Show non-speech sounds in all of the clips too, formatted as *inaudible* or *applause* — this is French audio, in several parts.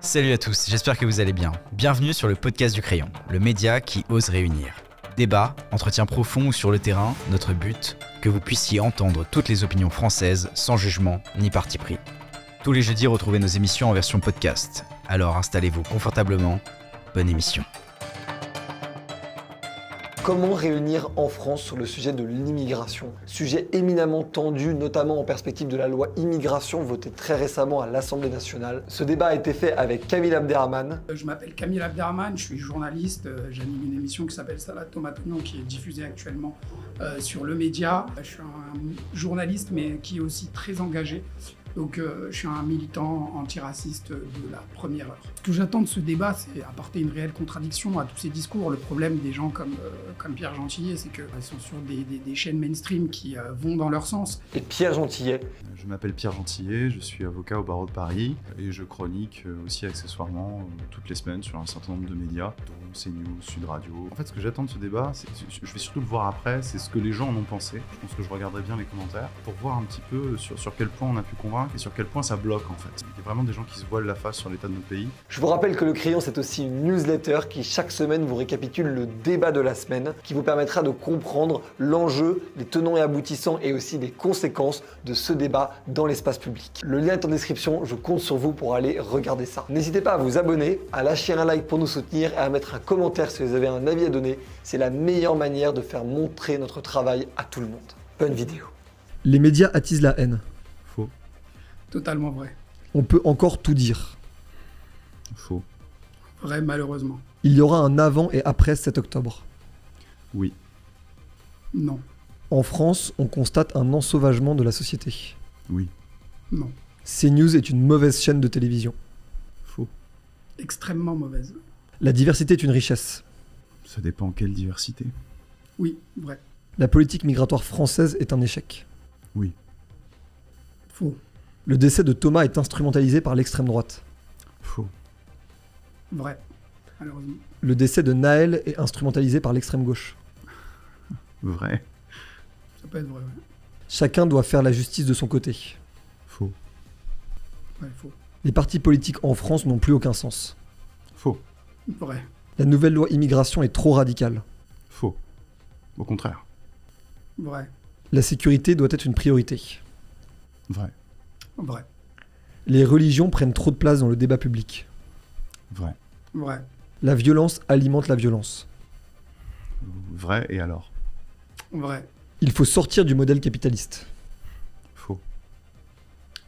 Salut à tous, j'espère que vous allez bien. Bienvenue sur le podcast du crayon, le média qui ose réunir. Débat, entretien profond ou sur le terrain, notre but, que vous puissiez entendre toutes les opinions françaises sans jugement ni parti pris. Tous les jeudis, retrouvez nos émissions en version podcast. Alors installez-vous confortablement, bonne émission. Comment réunir en France sur le sujet de l'immigration Sujet éminemment tendu, notamment en perspective de la loi immigration votée très récemment à l'Assemblée nationale. Ce débat a été fait avec Camille Abderrahman. Je m'appelle Camille Abderrahman, je suis journaliste. euh, J'anime une émission qui s'appelle Salade Tomate Oignon qui est diffusée actuellement euh, sur le média. Je suis un journaliste mais qui est aussi très engagé. Donc euh, je suis un militant antiraciste de la première heure. Ce que j'attends de ce débat, c'est apporter une réelle contradiction à tous ces discours. Le problème des gens comme, euh, comme Pierre Gentillet, c'est qu'ils sont sur des, des- des chaînes mainstream qui euh, vont dans leur sens. Et Pierre Gentillet. Je m'appelle Pierre Gentillet, je suis avocat au barreau de Paris et je chronique aussi accessoirement toutes les semaines sur un certain nombre de médias, dont CNews, Sud Radio. En fait, ce que j'attends de ce débat, c'est- je vais surtout le voir après, c'est ce que les gens en ont pensé. Je pense que je regarderai bien les commentaires pour voir un petit peu sur, sur quel point on a pu convaincre et sur quel point ça bloque en fait. Il y a vraiment des gens qui se voilent la face sur l'état de notre pays. Je vous rappelle que le crayon, c'est aussi une newsletter qui chaque semaine vous récapitule le débat de la semaine, qui vous permettra de comprendre l'enjeu, les tenants et aboutissants et aussi les conséquences de ce débat dans l'espace public. Le lien est en description, je compte sur vous pour aller regarder ça. N'hésitez pas à vous abonner, à lâcher un like pour nous soutenir et à mettre un commentaire si vous avez un avis à donner. C'est la meilleure manière de faire montrer notre travail à tout le monde. Bonne vidéo. Les médias attisent la haine. Faux, Totalement vrai. On peut encore tout dire. faux, Vrai, malheureusement. Il y aura un avant et après 7 octobre. oui, Non. En France, on constate un ensauvagement de la société. oui, Non. CNews est une mauvaise chaîne de télévision. faux. Extrêmement mauvaise. La diversité est une richesse. Ça dépend quelle diversité. Oui, vrai. La politique migratoire française est un échec. Oui, Faux. Le décès de Thomas est instrumentalisé par l'extrême droite. faux, Vrai. Malheureusement. Le décès de Naël est instrumentalisé par l'extrême gauche. vrai, Ça peut être vrai, ouais. Chacun doit faire la justice de son côté. faux, Ouais, faux. Les partis politiques en France n'ont plus aucun sens. Vrai. La nouvelle loi immigration est trop radicale. faux. Au contraire, Vrai. La sécurité doit être une priorité. vrai, Vrai. Les religions prennent trop de place dans le débat public. vrai, Vrai. La violence alimente la violence. vrai et alors? Vrai. Il faut sortir du modèle capitaliste. Faux,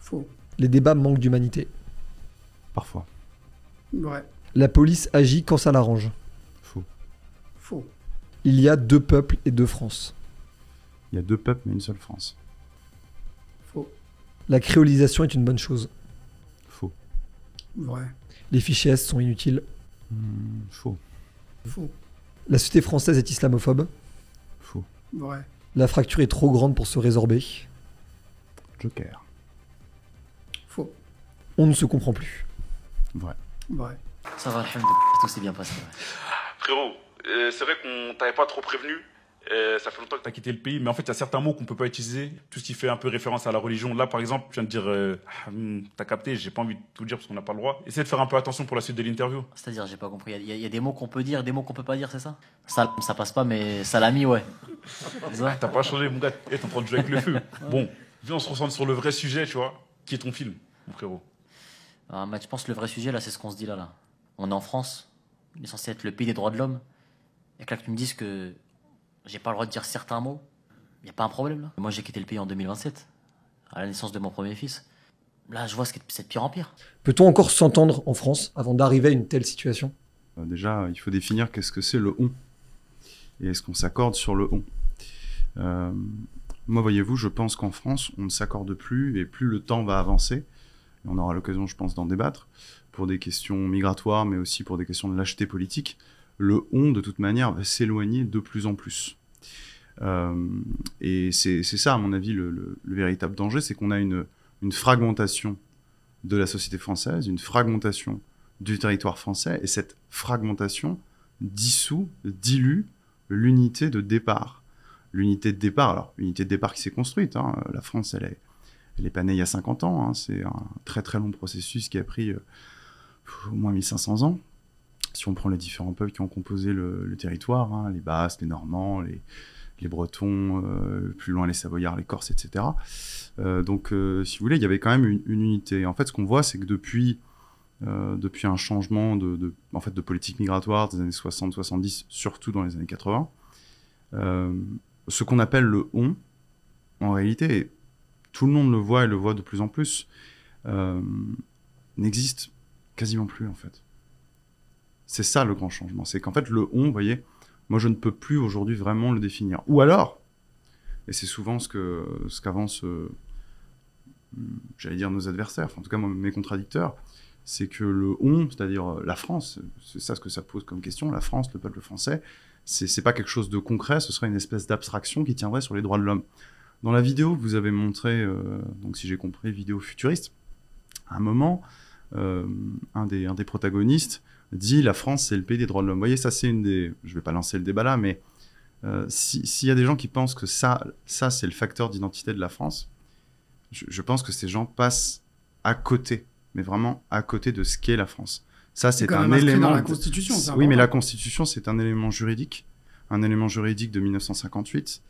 Faux. Les débats manquent d'humanité. parfois, Vrai. La police agit quand ça l'arrange. faux. Faux. Il y a deux peuples et deux France. Il y a deux peuples mais une seule France. Faux. La créolisation est une bonne chose. Faux, Vrai. Les fichiers S sont inutiles. Hmm, faux, Faux. La société française est islamophobe. faux. Vrai. La fracture est trop grande pour se résorber. Joker, Faux. On ne se comprend plus. vrai. Vrai. Ça va, alhamdoulilah, tout s'est bien passé. ouais. Frérot, euh, c'est vrai qu'on t'avait pas trop prévenu. Euh, ça fait longtemps que t'as quitté le pays, mais en fait, il y a certains mots qu'on peut pas utiliser. Tout ce qui fait un peu référence à la religion. Là, par exemple, tu viens de dire, euh, ah, hmm, t'as capté, j'ai pas envie de tout dire parce qu'on n'a pas le droit. Essaye de faire un peu attention pour la suite de l'interview. C'est-à-dire, j'ai pas compris. Il y, a- il y a des mots qu'on peut dire, des mots qu'on peut pas dire, c'est ça? Salam, ça passe pas, mais salami, ouais. Ça? T'as pas changé, mon gars. Eh, T'es en train de jouer avec le feu. Bon, viens, on se concentre sur le vrai sujet, tu vois. Qui est ton film, mon frérot? Ah, mais Je pense que le vrai sujet, là, c'est ce qu'on se dit là, là. On est en France, on est censé être le pays des droits de l'homme. Et que là, que tu me dises que j'ai pas le droit de dire certains mots, il y a pas un problème, là. Moi, j'ai quitté le pays en 2027, à la naissance de mon premier fils. Là, je vois ce qui est c'est de pire en pire. Peut-on encore s'entendre en France avant d'arriver à une telle situation? Euh, Déjà, il faut définir qu'est-ce que c'est le on. Et est-ce qu'on s'accorde sur le on? Euh, Moi, voyez-vous, je pense qu'en France, on ne s'accorde plus et plus le temps va avancer. Et on aura l'occasion, je pense, d'en débattre pour des questions migratoires, mais aussi pour des questions de lâcheté politique. Le on, de toute manière, va s'éloigner de plus en plus. Euh, et c'est ça, à mon avis, le, le- le véritable danger, c'est qu'on a une, une fragmentation de la société française, une fragmentation du territoire français, et cette fragmentation dissout, dilue l'unité de départ. L'unité de départ, alors, l'unité de départ qui s'est construite, hein, la France, elle est, elle est pas née il y a 50 ans, hein, c'est un très très long processus qui a pris euh, au moins 1500 ans. Si on prend les différents peuples qui ont composé le, territoire, hein, les Basques, les Normands, les, Bretons, euh, plus loin les Savoyards, les Corses, etc. Euh, donc, euh, si vous voulez, il y avait quand même une, unité. En fait, ce qu'on voit, c'est que depuis, depuis un changement de, en fait, de politique migratoire des années 60-70, surtout dans les années 80, ce qu'on appelle le on, en réalité, tout le monde le voit et le voit de plus en plus, n'existe quasiment plus, en fait. C'est ça le grand changement. C'est qu'en fait, le on, vous voyez, moi, je ne peux plus aujourd'hui vraiment le définir. Ou alors, et c'est souvent ce que ce qu'avancent, euh, j'allais dire nos adversaires, enfin, en tout cas mes contradicteurs, c'est que le on, c'est-à-dire euh, la France, c'est ça ce que ça pose comme question, la France, le peuple français, c'est pas quelque chose de concret, ce serait une espèce d'abstraction qui tiendrait sur les droits de l'homme. Dans la vidéo que vous avez montrée, euh, donc si j'ai compris, vidéo futuriste, à un moment, un, des, un des protagonistes dit la France, c'est le pays des droits de l'homme. Vous voyez, ça, c'est une des. Je ne vais pas lancer le débat là, mais euh, s'il y a des gens qui pensent que ça, ça c'est le facteur d'identité de la France, je, pense que ces gens passent à côté, mais vraiment à côté de ce qu'est la France. Ça, c'est un élément. Dans la Constitution, Oui, mais la Constitution, c'est un élément juridique, un élément juridique de 1958.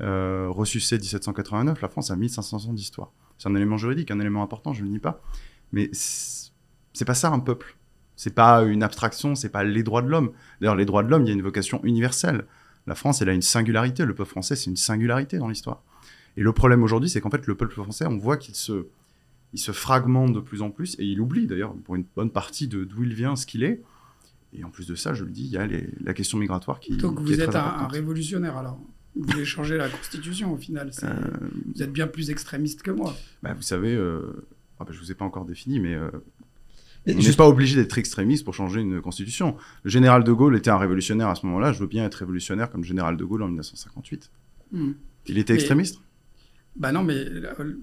Euh, ressuscité 1789, la France a 1500 ans d'histoire. C'est un élément juridique, un élément important, je ne le nie pas. Mais c'est pas ça un peuple. C'est pas une abstraction, c'est pas les droits de l'homme. D'ailleurs, les droits de l'homme, il y a une vocation universelle. La France, elle a une singularité. Le peuple français, c'est une singularité dans l'histoire. Et le problème aujourd'hui, c'est qu'en fait, le peuple français, on voit qu'il se, il se fragmente de plus en plus, et il oublie d'ailleurs, pour une bonne partie, de d'où il vient, ce qu'il est. Et en plus de ça, je le dis, il y a la question migratoire qui. Donc vous êtes un, révolutionnaire alors Vous voulez changer la Constitution au final euh, Vous êtes bien plus extrémiste que moi. Bah, vous savez, euh... ah bah, je ne vous ai pas encore défini, mais euh, on n'est pas obligé d'être extrémiste pour changer une constitution. Le général de Gaulle était un révolutionnaire à ce moment-là. Je veux bien être révolutionnaire comme général de Gaulle en 1958. Hmm. Il était extrémiste? Bah non, mais je euh,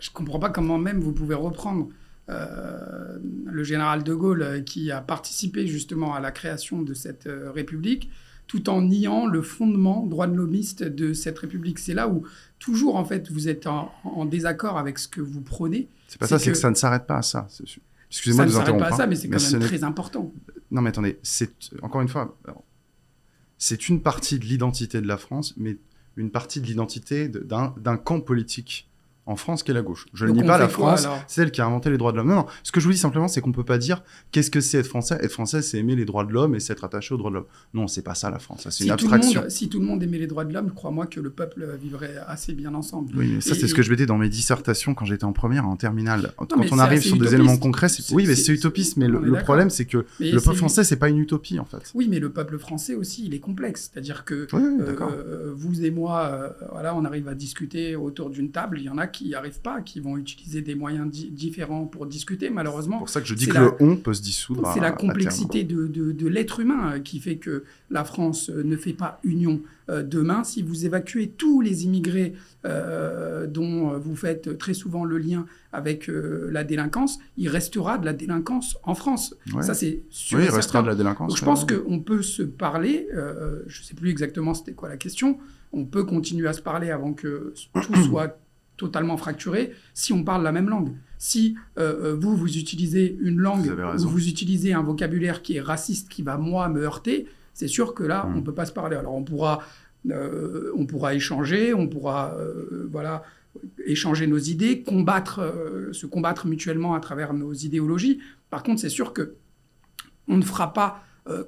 je comprends pas comment même vous pouvez reprendre euh, le général de Gaulle euh, qui a participé justement à la création de cette république tout en niant le fondement droit de l'homiste de cette république. C'est là où toujours en fait vous êtes en, désaccord avec ce que vous prenez. C'est pas ça, c'est que ça ne s'arrête pas à ça. Excusez-moi de vous interrompre. pas à ça, mais c'est quand même très important. Non, mais attendez, c'est encore une fois, c'est une partie de l'identité de la France, mais une partie de l'identité d'un camp politique en France qu'est la gauche. Je ne nie pas la France, c'est elle qui a inventé les droits de l'homme. Non, non, ce que je vous dis simplement, c'est qu'on ne peut pas dire qu'est-ce que c'est être français. Être français, c'est aimer les droits de l'homme et c'est être attaché aux droits de l'homme. Non, c'est pas ça la France, c'est une abstraction. si tout le monde aimait les droits de l'homme, crois-moi que le peuple vivrait assez bien ensemble. Oui, mais ça, c'est ce que je mettais dans mes dissertations quand j'étais en première, en terminale. quand on arrive sur des éléments concrets, oui, mais c'est utopiste, mais le, problème, c'est que le peuple français, c'est pas une utopie, en fait. Oui, mais le peuple français aussi, il est complexe. C'est-à-dire que euh, vous et moi, euh, voilà, on arrive à discuter autour d'une table, il y en a qui n'y arrivent pas, qui vont utiliser des moyens différents pour discuter, malheureusement. C'est pour ça que je dis que le on peut se dissoudre. C'est la complexité de, de, l'être humain euh, qui fait que la France euh, ne fait pas union euh, demain. Si vous évacuez tous les immigrés dont vous faites très souvent le lien avec la délinquance, il restera de la délinquance en France. Ça, c'est sûr. Oui, il restera de la délinquance. Donc, je pense qu'on peut se parler, je ne sais plus exactement c'était quoi la question, on peut continuer à se parler avant que tout *clears throat* soit totalement fracturé si on parle la même langue. Si euh, euh, vous, vous utilisez une langue vous ou vous utilisez un vocabulaire qui est raciste, qui va, moi, me heurter, c'est sûr que là, hmm. on ne peut pas se parler. Alors, on pourra, euh, on pourra échanger, on pourra voilà, échanger nos idées, combattre, se combattre mutuellement à travers nos idéologies. Par contre, c'est sûr que on ne fera pas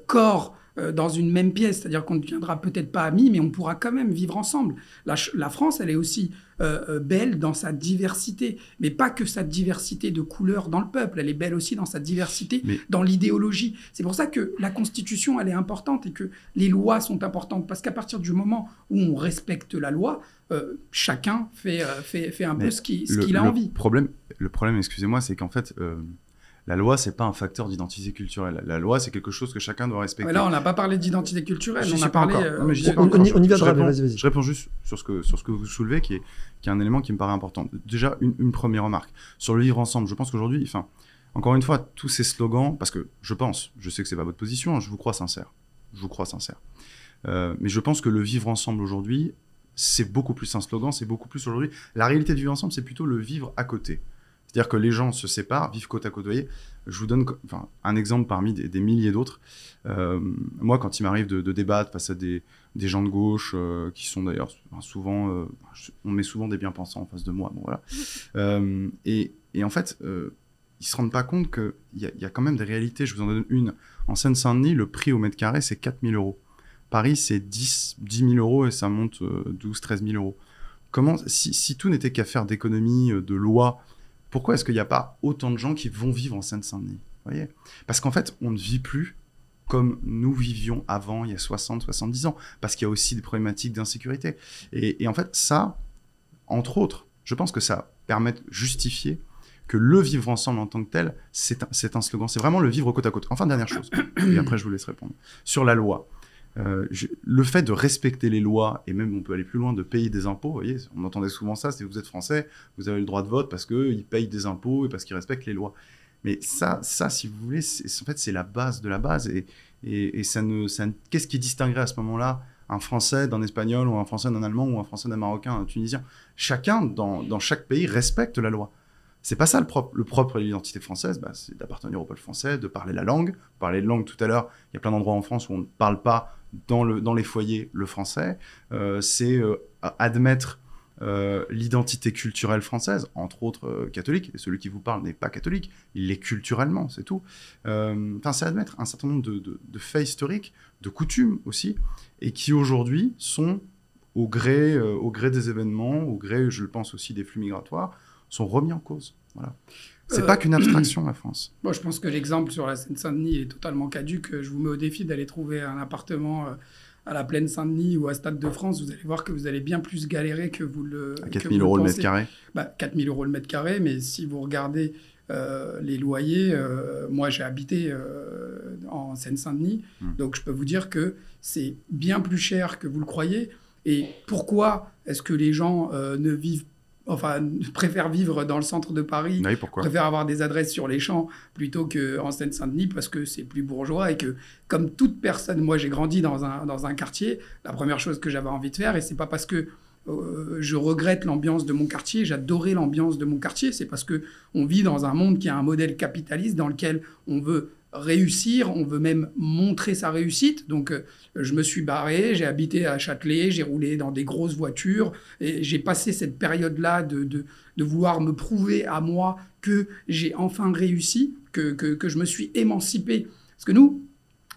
corps euh, dans une même pièce, c'est-à-dire qu'on ne deviendra peut-être pas amis, mais on pourra quand même vivre ensemble. La, France, elle est aussi euh, euh, belle dans sa diversité, mais pas que sa diversité de couleurs dans le peuple, elle est belle aussi dans sa diversité dans l'idéologie. C'est pour ça que la Constitution, elle est importante et que les lois sont importantes, parce qu'à partir du moment où on respecte la loi, chacun fait, fait, fait un peu ce qu'il a envie. Problème, le problème, excusez-moi, c'est qu'en fait, la loi, c'est pas un facteur d'identité culturelle. La loi, c'est quelque chose que chacun doit respecter. Mais là, on n'a pas parlé d'identité culturelle. on a parlé. on, y viendra. Je réponds, je réponds juste sur ce que sur ce que vous soulevez, qui est qui est un élément qui me paraît important. Déjà, une, première remarque sur le vivre ensemble. Je pense qu'aujourd'hui, enfin, encore une fois, tous ces slogans, parce que je pense, je sais que c'est pas votre position, hein, je vous crois sincère, je vous crois sincère, euh, mais je pense que le vivre ensemble aujourd'hui, c'est beaucoup plus un slogan, c'est beaucoup plus aujourd'hui. La réalité du vivre ensemble, c'est plutôt le vivre à côté. C'est-à-dire que les gens se séparent, vivent côte à côte. Voyez, Je vous donne enfin, un exemple parmi des, milliers d'autres. Euh, moi, quand il m'arrive de, débattre face à des, des gens de gauche, euh, qui sont d'ailleurs souvent, euh, on met souvent des bien-pensants en face de moi, bon, voilà. Et, et, en fait, ils se rendent pas compte qu'il y, y, a quand même des réalités. Je vous en donne une. En Seine-Saint-Denis, le prix au mètre carré, c'est 4000 euros. Paris, c'est 10, 10 000 euros et ça monte 12, 13 000 euros. Comment, si, si tout n'était qu'affaire d'économie, de loi, pourquoi est-ce qu'il n'y a pas autant de gens qui vont vivre en Seine-Saint-Denis voyez? Parce qu'en fait, on ne vit plus comme nous vivions avant, il y a 60, 70 ans, parce qu'il y a aussi des problématiques d'insécurité. Et, en fait, ça, entre autres, je pense que ça permet de justifier que le vivre ensemble en tant que tel, c'est un, un, slogan. C'est vraiment le vivre côte à côte. Enfin, dernière chose, et après je vous laisse répondre. Sur la loi, euh, le fait de respecter les lois, et même on peut aller plus loin, de payer des impôts, vous voyez, on entendait souvent ça, si vous êtes français, vous avez le droit de vote parce qu'ils payent des impôts et parce qu'ils respectent les lois. Mais ça, ça, si vous voulez, en fait, c'est la base de la base. Et, et, ça ne, ça qu'est-ce qui distinguerait à ce moment-là un Français d'un Espagnol ou un Français d'un Allemand ou un Français d'un Marocain, un Tunisien? Chacun, dans, dans chaque pays, respecte la loi. C'est pas ça le propre. Le propre de l'identité française, bah, c'est d'appartenir au peuple français, de parler la langue. Parler de langue tout à l'heure, il y a plein d'endroits en France où on ne parle pas dans, le, dans les foyers le français. Euh, c'est euh, admettre euh, l'identité culturelle française, entre autres catholique. Et celui qui vous parle n'est pas catholique, il l'est culturellement, c'est tout. Enfin, c'est admettre un certain nombre de, de, faits historiques, de coutumes aussi, et qui aujourd'hui sont au gré, au gré des événements, au gré, je le pense aussi, des flux migratoires, sont remis en cause. Voilà. C'est pas qu'une abstraction, la France. *clears throat* Moi, je pense que l'exemple sur la Seine-Saint-Denis est totalement caduque. Je vous mets au défi d'aller trouver un appartement euh, à la plaine Saint-Denis ou à Stade de France. Vous allez voir que vous allez bien plus galérer que vous le. À 4 000 euros le mètre carré bah, 4 000 euros le mètre carré, mais si vous regardez euh, les loyers, euh, moi j'ai habité en Seine-Saint-Denis, hmm. donc je peux vous dire que c'est bien plus cher que vous le croyez. Et pourquoi est-ce que les gens ne vivent enfin, *laughs* préfèrent vivre dans le centre de Paris, oui, pourquoi? préfèrent avoir des adresses sur les champs plutôt qu'en Seine-Saint-Denis parce que c'est plus bourgeois et que, comme toute personne, moi j'ai grandi dans un, dans un quartier, la première chose que j'avais envie de faire, et c'est pas parce que euh, je regrette l'ambiance de mon quartier, j'adorais l'ambiance de mon quartier, c'est parce que on vit dans un monde qui a un modèle capitaliste dans lequel on veut réussir, on veut même montrer sa réussite. Donc, euh, je me suis barré, j'ai habité à Châtelet, j'ai roulé dans des grosses voitures, et j'ai passé cette période-là de, de, vouloir me prouver à moi que j'ai enfin réussi, que, que, je me suis émancipé. Parce que nous,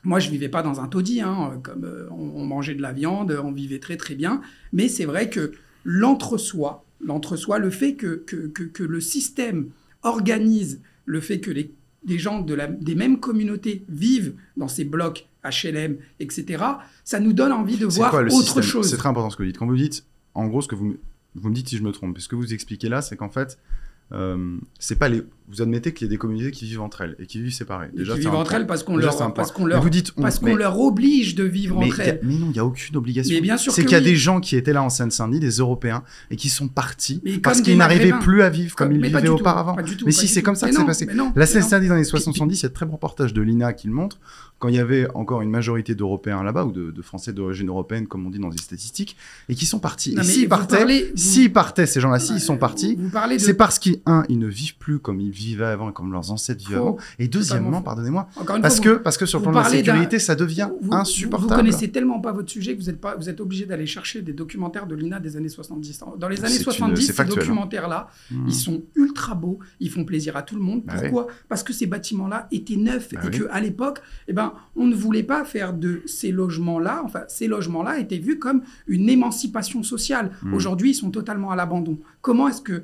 moi, je vivais pas dans un taudis, hein, comme euh, on, mangeait de la viande, on vivait très très bien, mais c'est vrai que l'entre-soi, l'entre-soi, le fait que, que, que le système organise le fait que les des gens de la, des mêmes communautés vivent dans ces blocs HLM, etc., ça nous donne envie de voir autre chose. C'est très important ce que vous dites. Quand vous dites, en gros, ce que vous, vous me dites si je me trompe, ce que vous expliquez là, c'est qu'en fait, euh, c'est pas les. Vous admettez qu'il y a des communautés qui vivent entre elles et qui vivent séparées. Déjà, qui vivent entre elles parce qu'on leur, parce qu'on leur, parce qu'on leur oblige de vivre entre elles. mais non, il n'y a aucune obligation. Mais bien sûr c'est qu'il y a des gens qui étaient là en Seine-Saint-Denis, des Européens, et qui sont partis parce qu'ils n'arrivaient plus à vivre comme, ils vivaient auparavant. mais si, c'est comme ça que c'est passé. La Seine-Saint-Denis dans les 70, il y a de très bons reportages de l'INA qui le montrent quand il y avait encore une majorité d'Européens là-bas, ou de, Français d'origine européenne, comme on dit dans les statistiques, et qui sont partis. et s'ils partaient, s'ils partaient, ces gens-là, s'ils sont partis, c'est parce qu'ils, un, ils ne vivent plus comme ils vivaient avant, comme leurs ancêtres vivaient avant, et deuxièmement, pardonnez-moi, parce que, parce que sur le plan de la sécurité, ça devient insupportable. Vous connaissez tellement pas votre sujet que vous êtes pas, vous êtes obligé d'aller chercher des documentaires de l'INA des années 70. Dans les années 70, ces hein. documentaires-là, hmm. ils sont ultra beaux, ils font plaisir à tout le monde. Bah Pourquoi? Parce que ces bâtiments-là étaient neufs bah et que à l'époque, eh ben, on ne voulait pas faire de ces logements-là, enfin, ces logements-là étaient vus comme une émancipation sociale. Hmm. Aujourd'hui, ils sont totalement à l'abandon. Comment est-ce que,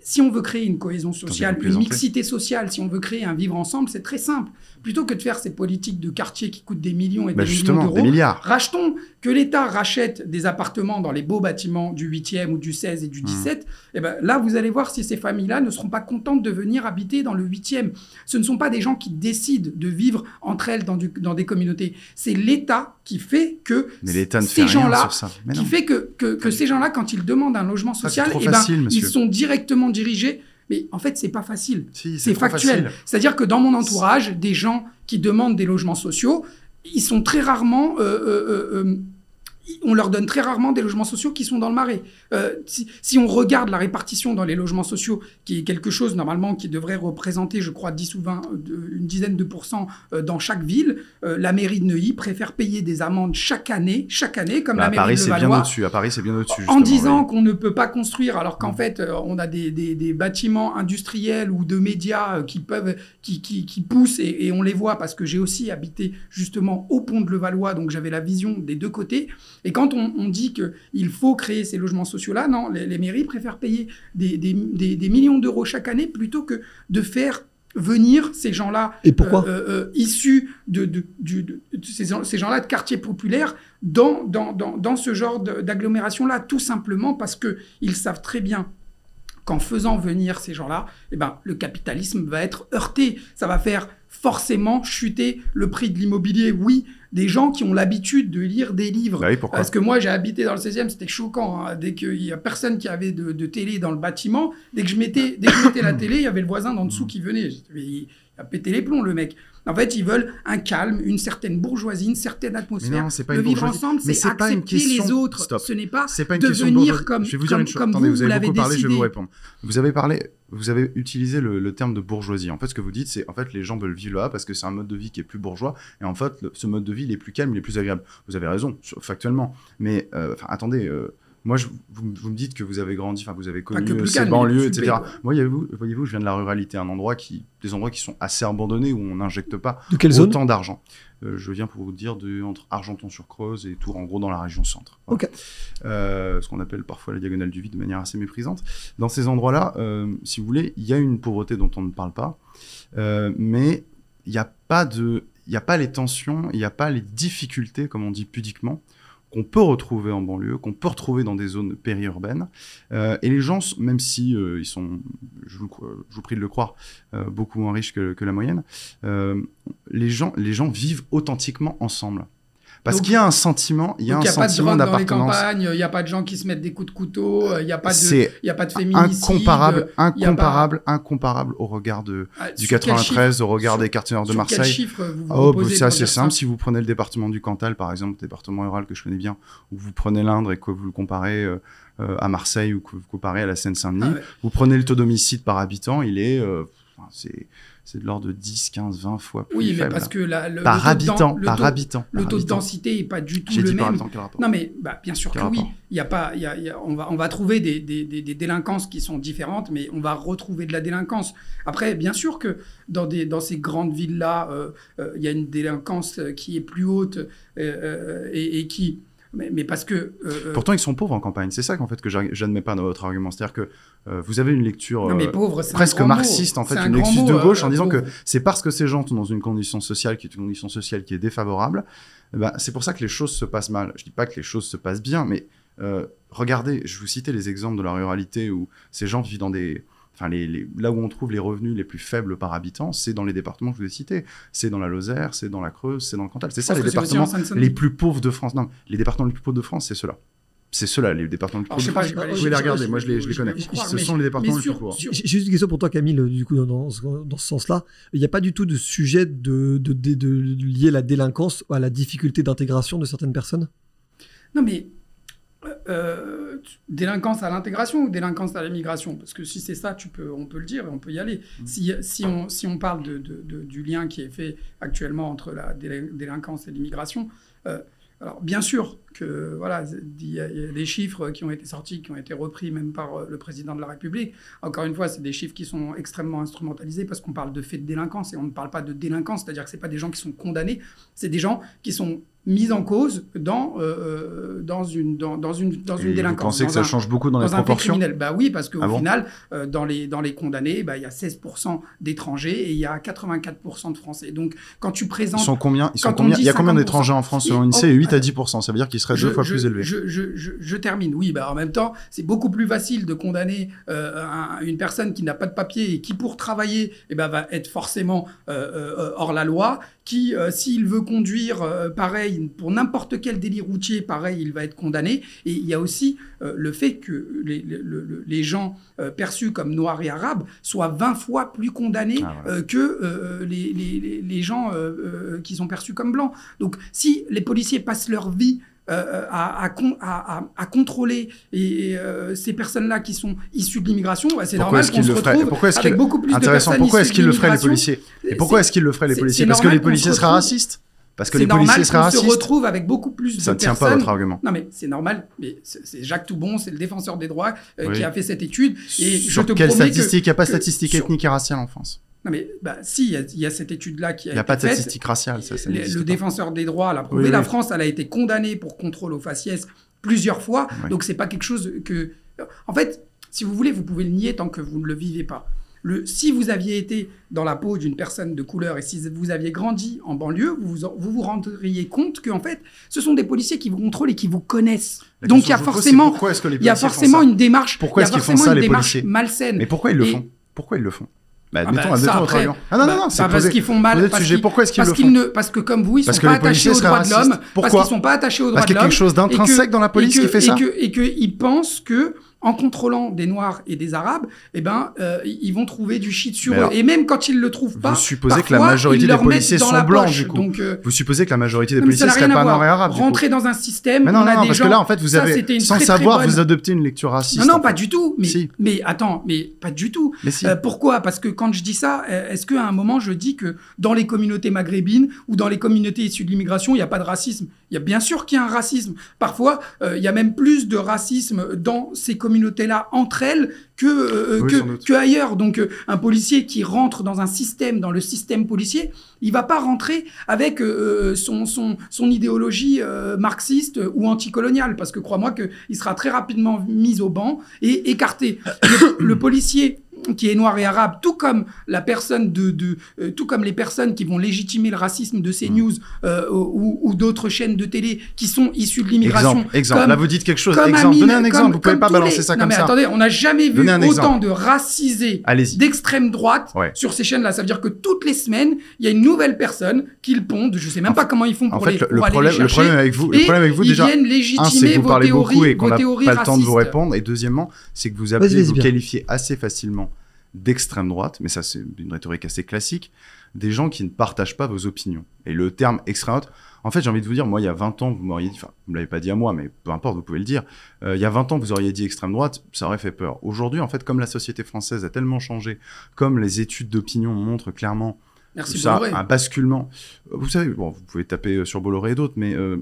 si on veut créer une cohésion sociale, une mixité sociale, si on veut créer un vivre ensemble, c'est très simple plutôt que de faire ces politiques de quartier qui coûtent des millions et bah, des millions d'euros, rachetons que l'État rachète des appartements dans les beaux bâtiments du 8e ou du 16 et du 17. Mmh. Et ben là, vous allez voir si ces familles-là ne seront pas contentes de venir habiter dans le 8e. Ce ne sont pas des gens qui décident de vivre entre elles dans, du, dans des communautés. C'est l'État qui fait que ces gens-là, qui fait que, que, que ces gens-là, quand ils demandent un logement social, eh ben, ils sont directement dirigés. Mais en fait, c'est pas facile. c'est factuel. C'est-à-dire que dans mon entourage, des gens qui demandent des logements sociaux, ils sont très rarement, euh, euh, euh, on leur donne très rarement des logements sociaux qui sont dans le marais. Euh, si, si, on regarde la répartition dans les logements sociaux, qui est quelque chose normalement qui devrait représenter, je crois, 10 ou 20, une dizaine de pourcents dans chaque ville, la mairie de Neuilly préfère payer des amendes chaque année, chaque année, comme bah, la mairie de Levallois. Bien au-dessus. À Paris, c'est bien au-dessus. En disant qu'on ne peut pas construire, alors qu'en fait, on a des, des, des, bâtiments industriels ou de médias qui peuvent, qui, qui, qui poussent et, et, on les voit parce que j'ai aussi habité justement au pont de Levallois, donc j'avais la vision des deux côtés. Et quand on, on dit qu'il faut créer ces logements sociaux-là, non, les, mairies préfèrent payer des, des, des, millions d'euros chaque année plutôt que de faire venir ces gens-là Et pourquoi euh, euh, issus de, de, de, ces, ces gens-là de quartiers populaires dans, dans, dans, dans ce genre d'agglomération-là, tout simplement parce qu'ils savent très bien qu'en faisant venir ces gens-là, eh ben, le capitalisme va être heurté. Ça va faire forcément chuter le prix de l'immobilier. Oui, des gens qui ont l'habitude de lire des livres. Bah oui, Parce que moi, j'ai habité dans le 16e, c'était choquant. Hein. Dès qu'il y a personne qui avait de, télé dans le bâtiment, dès que je mettais, dès que je mettais la *coughs* télé, il y avait le voisin d'en dessous qui venait. Il a pété les plombs, le mec. En fait, ils veulent un calme, une certaine bourgeoisie, une certaine atmosphère. Non, pas le une vivre ensemble, c'est accepter pas une question... les autres. Stop. Ce n'est pas, pas une devenir comme, je vais vous comme, dire une chose. comme Attendez, vous, vous avez beaucoup parlé, décidé. je vais vous répondre. Vous avez parlé, vous avez utilisé le, terme de bourgeoisie. En fait, ce que vous dites, c'est en fait les gens veulent vivre là parce que c'est un mode de vie qui est plus bourgeois et en fait, ce mode de vie il est plus calme, il est plus agréable. Vous avez raison, factuellement. Mais euh, attendez. Euh, moi, je, vous, vous, me dites que vous avez grandi, enfin, vous avez connu ces calme, banlieues, etc. Moi, voyez-vous, voyez-vous, je viens de la ruralité, un endroit qui, des endroits qui sont assez abandonnés où on n'injecte pas de quelle autant d'argent. Euh, je viens pour vous dire de, entre Argenton-sur-Creuse et Tours, en gros, dans la région centre. Voilà. Okay. Euh, ce qu'on appelle parfois la diagonale du vide de manière assez méprisante. Dans ces endroits-là, euh, si vous voulez, il y a une pauvreté dont on ne parle pas, euh, mais il n'y a pas de, il n'y a pas les tensions, il n'y a pas les difficultés, comme on dit pudiquement, qu'on peut retrouver en banlieue, qu'on peut retrouver dans des zones périurbaines. Euh, et les gens, même si euh, ils sont, je vous, prie de le croire, euh, beaucoup moins riches que, la moyenne, les gens vivent authentiquement ensemble. Parce qu'il y a un sentiment, il y a un y a sentiment d'appartenance. Il n'y a pas de gens qui se mettent des coups de couteau, il n'y a pas de, il y a pas de féminicide. Incomparable, incomparable, pas... incomparable au regard de, ah, du 93, au regard sur, des quartiers nord de Marseille. Quel chiffre vous vous oh, bah, c'est assez simple. Si vous prenez le département du Cantal, par exemple, département rural que je connais bien, ou vous prenez l'Indre et que vous le comparez euh, à Marseille ou que vous comparez à la Seine-Saint-Denis, ah ouais. vous prenez le taux d'homicide par habitant, il est, euh, c'est c'est de l'ordre de 10, 15, 20 fois plus oui, faible. mais parce que la, le, par le habitant, le par taux, habitant. Le par taux habitant. de densité n'est pas du tout J'ai le dit même. par habitant, quel rapport non, mais bah, bien sûr que oui. Il y a pas, il y a, il y a, on, va, on va trouver des, des, des, des, délinquances qui sont différentes, mais on va retrouver de la délinquance. Après, bien sûr que dans, des, dans ces grandes villes-là, euh, euh, il y a une délinquance qui est plus haute euh, et, et qui mais, mais, parce que. Euh, Pourtant, ils sont pauvres en campagne. C'est ça qu'en fait que j'admets pas dans votre argument. C'est-à-dire que euh, vous avez une lecture non, mais pauvre, presque marxiste, mot. en fait, un une lecture de gauche, euh, en disant pauvre. que c'est parce que ces gens sont dans une condition sociale qui est une condition sociale qui est défavorable, eh ben, c'est pour ça que les choses se passent mal. Je dis pas que les choses se passent bien, mais euh, regardez, je vous citais les exemples de la ruralité où ces gens vivent dans des Enfin, les, les, là où on trouve les revenus les plus faibles par habitant, c'est dans les départements que je vous ai cités. C'est dans la Lozère, c'est dans la Creuse, c'est dans le Cantal. C'est ça les départements les plus pauvres de France. Non, les départements les plus pauvres de France, c'est ceux-là. C'est ceux-là, les départements les plus pauvres. Je sais pas, vous pouvez les regarder, moi je les, je les connais. croire, Ce mais- sont les départements les plus pauvres. J'ai juste une question pour toi, Camille, du coup, dans, dans ce, dans ce sens-là. Il n'y a pas du tout de sujet de, de, de, de lier la délinquance à la difficulté d'intégration de certaines personnes? Non, mais euh, délinquance à l'intégration ou délinquance à l'immigration? Parce que si c'est ça, tu peux, on peut le dire et on peut y aller. Si, si, on, si on parle de, de- de- du lien qui est fait actuellement entre la délin- délinquance et l'immigration, euh, alors bien sûr que voilà, il y, a, il y a des chiffres qui ont été sortis, qui ont été repris même par euh, le président de la République. Encore une fois, c'est des chiffres qui sont extrêmement instrumentalisés parce qu'on parle de faits de délinquance et on ne parle pas de délinquance, c'est-à-dire que c'est pas des gens qui sont condamnés, c'est des gens qui sont mis en cause dans, euh, dans, une, dans, dans une, dans Et une vous délinquance. pensez que ça un- change beaucoup dans, les un proportions criminel. Bah oui, parce qu'au Ah bon final, euh, dans, les, dans les condamnés, bah, il y a 16% d'étrangers et il y a 84% de Français. Donc, quand tu Ils présentes... sont combien, ils sont combien Il y a combien 50%, d'étrangers en France selon l'INSEE oh, 8 à 10%. Ça veut dire qu'ils seraient deux fois je, plus élevés. Je, termine. Oui, bah, en même temps, c'est beaucoup plus facile de condamner euh, un- une personne qui n'a pas de papier et qui, pour travailler, eh ben, va être forcément euh, euh, hors la loi, qui, euh, s'il veut conduire, euh, pareil, pour n'importe quel délit routier, pareil, il va être condamné. Et il y a aussi euh, le fait que les, le- le- les gens euh, perçus comme noirs et arabes soient 20 fois plus condamnés Ah, voilà. euh, que euh, les, les- les- gens euh, euh, qui sont perçus comme blancs. Donc, si les policiers passent leur vie euh, à, à, à- à- contrôler et, et, euh, ces personnes-là qui sont issues de l'immigration, bah, c'est normal qu'on se retrouve Pourquoi est-ce avec qu'ils beaucoup plus de intéressant personnes Pourquoi est-ce qu'ils de le feraient les policiers Et pourquoi est-ce qu'ils le feraient les policiers Parce que les policiers se seraient racistes Parce que les policiers seraient qu'on se racistes retrouve avec beaucoup plus Ça de ne tient pas votre argument. Non mais c'est normal, mais c'est Jacques Toubon, c'est le défenseur des droits euh, Oui. qui a fait cette étude. Et je te quelle statistique Il n'y a pas de que statistique sur- ethnique et raciale en France. Non mais bah, si, il y a- il y, a cette étude-là qui a Il n'y a été pas de statistique raciale. Ça, ça Le- le défenseur des droits l'a prouvé. Oui, La. France, elle a été condamnée pour contrôle au faciès plusieurs fois. Oui. Donc c'est pas quelque chose que. En fait, si vous voulez, vous pouvez le nier tant que vous ne le vivez pas. Le, si vous aviez été dans la peau d'une personne de couleur et si vous aviez grandi en banlieue, vous vous, vous vous rendriez compte que en fait, ce sont des policiers qui vous contrôlent et qui vous connaissent. La Donc il y a forcément, il y a forcément une démarche. Pourquoi est-ce qu'ils font forcément ça, une les policiers? malsaine. Mais pourquoi ils le Et- font? Pourquoi ils le font? Bah, Ah admettons, bah, admettons après. Ah non, bah, non, non, c'est bah, parce qu'ils font mal, parce sujet. Pourquoi est-ce qu'ils le font ne, parce que comme vous, ils sont pas attachés aux droits de l'homme, racistes. parce Pourquoi qu'ils sont pas attachés aux droits Parce qu'il de y a l'homme. quelque chose d'intrinsèque dans la police qui fait et ça. que- Et qu'ils pensent que en contrôlant des Noirs et des Arabes, eh ben, euh, ils vont trouver du shit sur eux. Et même quand ils le trouvent pas, Vous supposez que la majorité des policiers sont la blancs, poche. du coup. Donc, euh, Vous supposez que la majorité des policiers seraient pas noirs et arabes. Rentrer dans un système, Mais non, on non, a non, des parce gens. que là, en fait, vous avez, sans très, savoir, vous adoptez une lecture raciste. Non, non, pas du tout. Mais, Si. mais attends, mais pas du tout. Mais si. Euh, pourquoi? Parce que quand je dis ça, est-ce qu'à un moment je dis que dans les communautés maghrébines ou dans les communautés issues de l'immigration, il n'y a pas de racisme? Il y a bien sûr qu'il y a un racisme. Parfois, il y a même plus de racisme dans ces communautés-là entre elles que, euh, Oui, que, ailleurs. Donc, euh, un policier qui rentre dans un système, dans le système policier, il va pas rentrer avec euh, son, son, son idéologie euh, marxiste ou anticoloniale, parce que crois-moi qu'il sera très rapidement mis au banc et écarté. Le, le *coughs* policier qui est noir et arabe, tout comme la personne de, de euh, tout comme les personnes qui vont légitimer le racisme de Mm. ces news euh, ou, ou d'autres chaînes de télé qui sont issues de l'immigration. Exemple, exemple. comme- Là, vous dites quelque chose. comme Exemple. Amine- Donnez un exemple. comme- vous pouvez pas balancer les- ça non, comme mais ça. attendez, on n'a jamais vu Donnez autant exemple. de racisés d'extrême droite Ouais. sur ces chaînes-là. Ça veut dire que toutes les semaines, il y a une nouvelle personne qui le pondent. Je sais même En pas comment ils font En pour, fait, les, le, pour le aller problème, les le problème avec vous, le problème avec vous ils déjà. Un, c'est que vous parlez beaucoup et qu'on n'a pas le temps de vous répondre. Et deuxièmement, c'est que vous appelez, vous qualifiez assez facilement d'extrême droite, mais ça c'est une rhétorique assez classique, des gens qui ne partagent pas vos opinions. Et le terme extrême droite, en fait j'ai envie de vous dire, moi il y a 20 ans, vous m'auriez dit, enfin vous me l'avez pas dit à moi, mais peu importe, vous pouvez le dire, Euh, il y a 20 ans vous auriez dit extrême droite, ça aurait fait peur. Aujourd'hui en fait, comme la société française a tellement changé, comme les études d'opinion montrent clairement Merci ça, Bolloré. un basculement. Vous savez, bon, vous pouvez taper euh, sur Bolloré et d'autres, mais euh,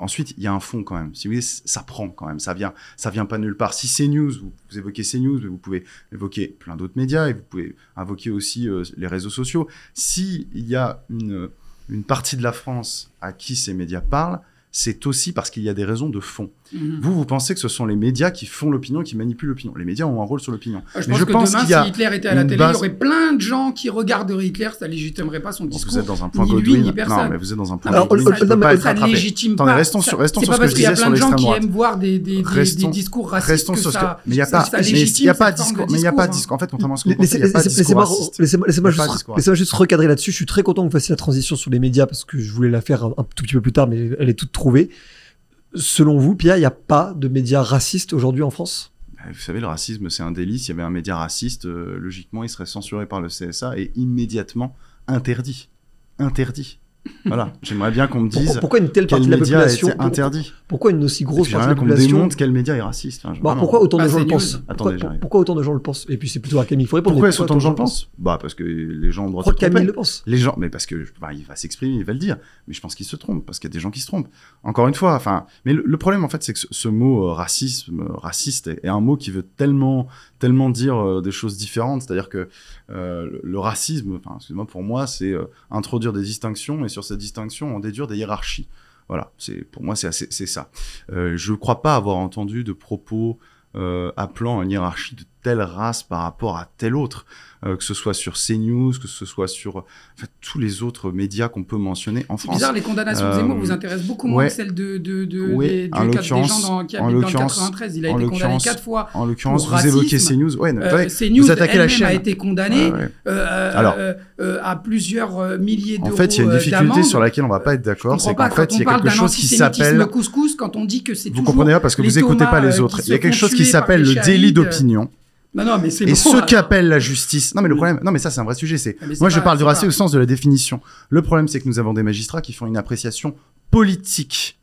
ensuite, il y a un fond quand même. Si vous voulez, ça prend quand même. Ça vient, ça vient pas nulle part. Si c'est news, vous, évoquez CNews, mais vous pouvez évoquer plein d'autres médias et vous pouvez invoquer aussi euh, les réseaux sociaux. Si il y a une partie de la France à qui ces médias parlent, c'est aussi parce qu'il y a des raisons de fond. Mhm. Vous, vous pensez que ce sont les médias qui font l'opinion, qui manipulent l'opinion. Les médias ont un rôle sur l'opinion. Je Mais pense je que pense demain, qu'il y a si Hitler était à la télé, base- il y aurait plein de gens qui regarderaient Hitler, ça légitimerait pas son Bon, discours. vous êtes dans un point ni lui, Godwin. ni personne. non, mais vous êtes dans un point Alors, Godwin. le- qui le- peut non, pas mais être ça ne rattrapé. légitime Attendez, pas. restons ça- sur- restons c'est sur pas ce que parce je qu'il y a disais plein sur de gens qui l'extrême droite. aiment voir des, des, des- Restons- discours racistes Restons que sur ce que. ça, Mais il n'y a ça- pas. ça mais légitime il y a pas discours. Mais il n'y a pas discours, hein. discours. En fait, contrairement à ce que vous pas Laissez-moi pas juste, recadrer là-dessus. Je suis très content que vous fassiez la transition sur les médias parce que je voulais la faire un tout petit peu plus tard, mais elle est toute trouvée. Selon vous, Pierre, il n'y a pas de médias racistes aujourd'hui en France? Bah, Vous savez, le racisme, c'est un délit. S'il y avait un média raciste, euh, logiquement, il serait censuré par le CSA et immédiatement interdit. Interdit. Voilà. J'aimerais bien qu'on me pourquoi, dise pourquoi une telle partie de la a population été interdit. Pourquoi une aussi grosse partie de bien la qu'on me population démontre quel média est raciste. hein, Bon, vraiment. pourquoi autant de Bah, gens le pensent Attendez, pourquoi, pourquoi autant de gens le pensent Et puis c'est plutôt à Camille, il faut répondre. Pourquoi est-ce autant de gens le pensent Bah parce que les gens ont le droit de Pourquoi se tromper. Camille le pense Les gens, mais parce que bah, il va s'exprimer, il va le dire. Mais je pense qu'il se trompe parce qu'il y a des gens qui se trompent. Encore une fois, enfin, mais le, le problème en fait, c'est que ce, ce mot euh, racisme, euh, raciste, est, est un mot qui veut tellement, tellement dire euh, des choses différentes. C'est-à-dire que euh, le, le racisme, enfin, excuse-moi, pour moi, c'est euh, introduire des distinctions et sur ces distinctions, en déduire des hiérarchies. Voilà, c'est pour moi, c'est ça. Euh, je ne crois pas avoir entendu de propos euh, appelant à une hiérarchie de telle race par rapport à telle autre, euh, que ce soit sur CNews, que ce soit sur enfin, tous les autres médias qu'on peut mentionner en C'est France. bizarre, les condamnations de Euh, Zemmour vous intéressent beaucoup moins ouais. que celles de, de, de- Oui, des, du en des l'occurrence- gens dans, qui en habitent dans le l'occurrence- 93. Il a été condamné quatre fois. En l'occurrence, vous évoquez racisme. CNews. Ouais, Euh, ouais, CNews vous attaquez la chaîne. a été condamnée Ouais, ouais. euh, Alors- euh, euh, à plusieurs euh, milliers d'euros En fait, il y a une euh, difficulté sur laquelle on va pas être d'accord, c'est qu'en fait, il y a quelque chose qui s'appelle couscous quand on dit que c'est Vous comprenez pas parce que vous écoutez Thomas, pas les euh, autres. Il y a quelque chose qui s'appelle le délit d'opinion. Non, non, mais c'est Et bon, ce alors. qu'appelle la justice. Non, mais le problème, non, mais ça, c'est un vrai sujet. C'est Ah, moi, je parle du racisme au sens de la définition. Le problème, c'est que nous avons des magistrats qui font une appréciation politique,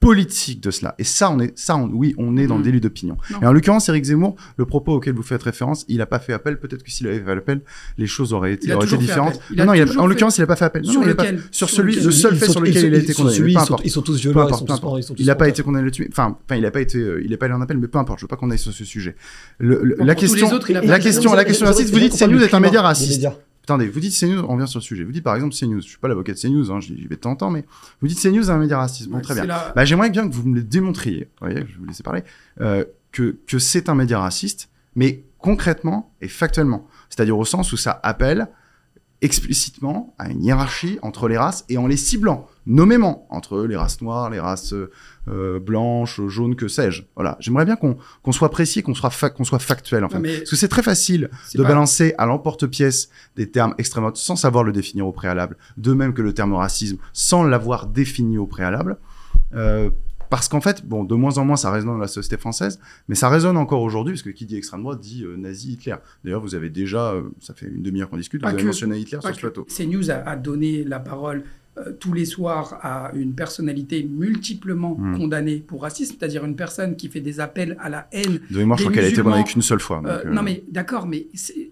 politique de cela. Et ça, on est, ça, on- oui, on est dans le Mm. délit d'opinion. Et en l'occurrence, Éric Zemmour, le propos auquel vous faites référence, il n'a pas fait appel. Peut-être que s'il avait fait appel, les choses auraient été, Il a auraient été toujours fait différentes. appel. Il a non, non, il a- en fait- l'occurrence, il n'a pas fait appel. Non, Sur non, il a pas- lequel sur Sur celui, lequel le seul fait sont- sur lequel il a été condamné. peu ils sont- importe. Ils sont tous violents, ils importe, sont peu tous importe. morts, ils sont tous Il n'a pas été condamné là-dessus. Enfin, enfin, il n'a pas été, euh, il n'est pas allé en appel, mais peu importe. Je veux pas qu'on aille sur ce sujet. Le- le- Bon, la question, autres, la question, la question raciste. Vous dites CNews est un média raciste. Attendez, vous dites CNews, on revient sur le sujet. Vous dites par exemple CNews, je suis pas l'avocat de CNews, hein, j'y vais de temps en temps, mais vous dites CNews est un média raciste. Bon, Ouais, très bien. la- Bah, j'aimerais bien que vous me le démontriez. Vous voyez, je vais vous laisser parler. euh, que que c'est un média raciste, mais concrètement et factuellement. C'est-à-dire au sens où ça appelle explicitement à une hiérarchie entre les races et en les ciblant nommément entre les races noires, les races euh, blanches, jaunes, que sais-je. Voilà. J'aimerais bien qu'on qu'on soit précis, qu'on soit, fa- qu'on soit factuel en fait. Mais Parce que c'est très facile de pas- balancer à l'emporte-pièce des termes extrêmement sans savoir le définir au préalable, de même que le terme racisme sans l'avoir défini au préalable. Euh, parce qu'en fait, bon, de moins en moins, ça résonne dans la société française, mais ça résonne encore aujourd'hui, parce que qui dit extrême droite dit euh, nazi, Hitler. D'ailleurs, vous avez déjà, euh, ça fait une demi-heure qu'on discute, Pas vous avez que- mentionné Hitler sur ce plateau. CNews a, a donné la parole euh, tous les soirs à une personnalité multiplement Hmm. condamnée pour racisme, c'est-à-dire une personne qui fait des appels à la haine. De mémoire, je crois qu'elle a été condamnée qu'une seule fois. donc, Non mais d'accord, mais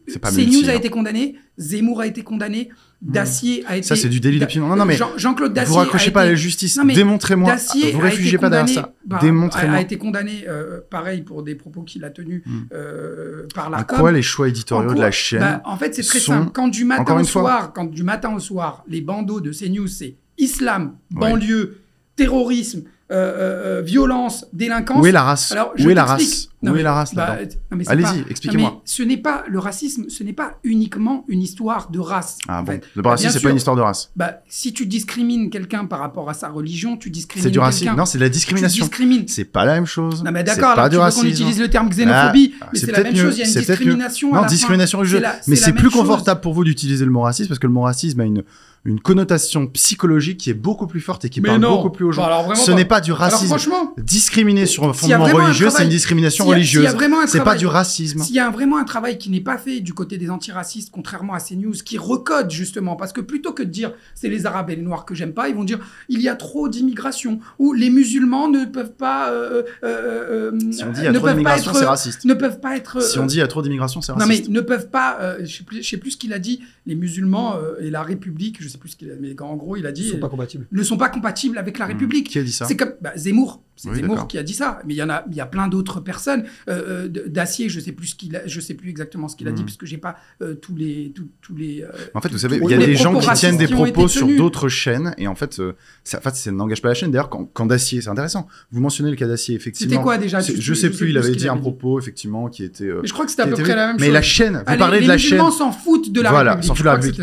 CNews a hein. été condamné, Zemmour a été condamné, Dacier a été. Ça, c'est du délit d'opinion. Non, non, mais Jean- Jean-Claude Dacier. vous raccrochez pas à la justice. Démontrez-moi. Dacier Vous réfugiez pas derrière ça. par- Démontrez-moi. A, a été condamné, euh, pareil, pour des propos qu'il a tenus Hmm. euh, par En l'ARCOM. quoi les choix éditoriaux de la chaîne Bah, En fait, c'est très sont- simple. Quand du matin au fois. soir, quand du matin au soir, les bandeaux de CNews, c'est islam, Ouais. banlieue, terrorisme, euh, euh, euh, violence, délinquance. Où est la race? Alors, Où est la race? Non, Où mais- est la race bah, Allez-y, expliquez-moi. Ce n'est pas le racisme, ce n'est pas uniquement une histoire de race. Ah bon fait. Le racisme, bien c'est pas une histoire de race. Bah, si tu discrimines quelqu'un par rapport à sa religion, tu discrimines C'est du racisme. Non, c'est de la discrimination. C'est pas la même chose. Non mais C'est d'accord, pas du racisme. utilise le terme xénophobie, Ah, mais c'est la même mieux, chose, il y a une discrimination Non, discrimination Mais c'est plus confortable pour vous d'utiliser le mot racisme parce que le mot racisme a une, une connotation psychologique qui est beaucoup plus forte et qui Mais parle non. beaucoup plus aux gens. Bah, alors Ce n'est pas du Alors racisme. franchement, Discriminer sur un fondement religieux, c'est une discrimination religieuse. un C'est pas du racisme. S'il y a vraiment un travail qui n'est pas fait du côté des antiracistes, contrairement à CNews, qui recode justement, parce que plutôt que de dire c'est les Arabes et les Noirs que j'aime pas, ils vont dire il y a trop d'immigration, ou les musulmans ne peuvent pas. euh, euh, euh, Si on dit il y a trop d'immigration, c'est raciste. Ne peuvent pas être. Si on dit il y a trop d'immigration, c'est Non mais raciste. ne peuvent pas, euh, je sais plus, je sais plus ce qu'il a dit, les musulmans et la République, je sais plus ce qu'il a, mais en gros il a Ils dit, sont pas compatibles. ne sont pas compatibles avec la Hmm. République. Qui a dit ça C'est comme bah, Zemmour, c'est Oui, Zemmour qui a dit ça, mais il y en a, il y a plein d'autres personnes. Euh, euh, D'acier, je sais plus ce qu'il, a- je sais plus exactement ce qu'il a dit Mhm. parce que j'ai pas euh, tous les, tous, tous les. euh, En fait, vous savez, il y a les des gens qui tiennent des propos sur d'autres chaînes, et en fait, ça, en fait, ça n'engage pas la chaîne. D'ailleurs, quand, quand Dacier, c'est intéressant. Vous mentionnez le cas Dacier, effectivement. C'était quoi déjà? Je tu- sais plus, il avait dit un propos, effectivement, qui était. Mais je crois que c'était à peu près la même Mais chose. la chaîne, vous les- parlez les de la chaîne. musulmans s'en foutent de la voilà, s'en je fout de la République.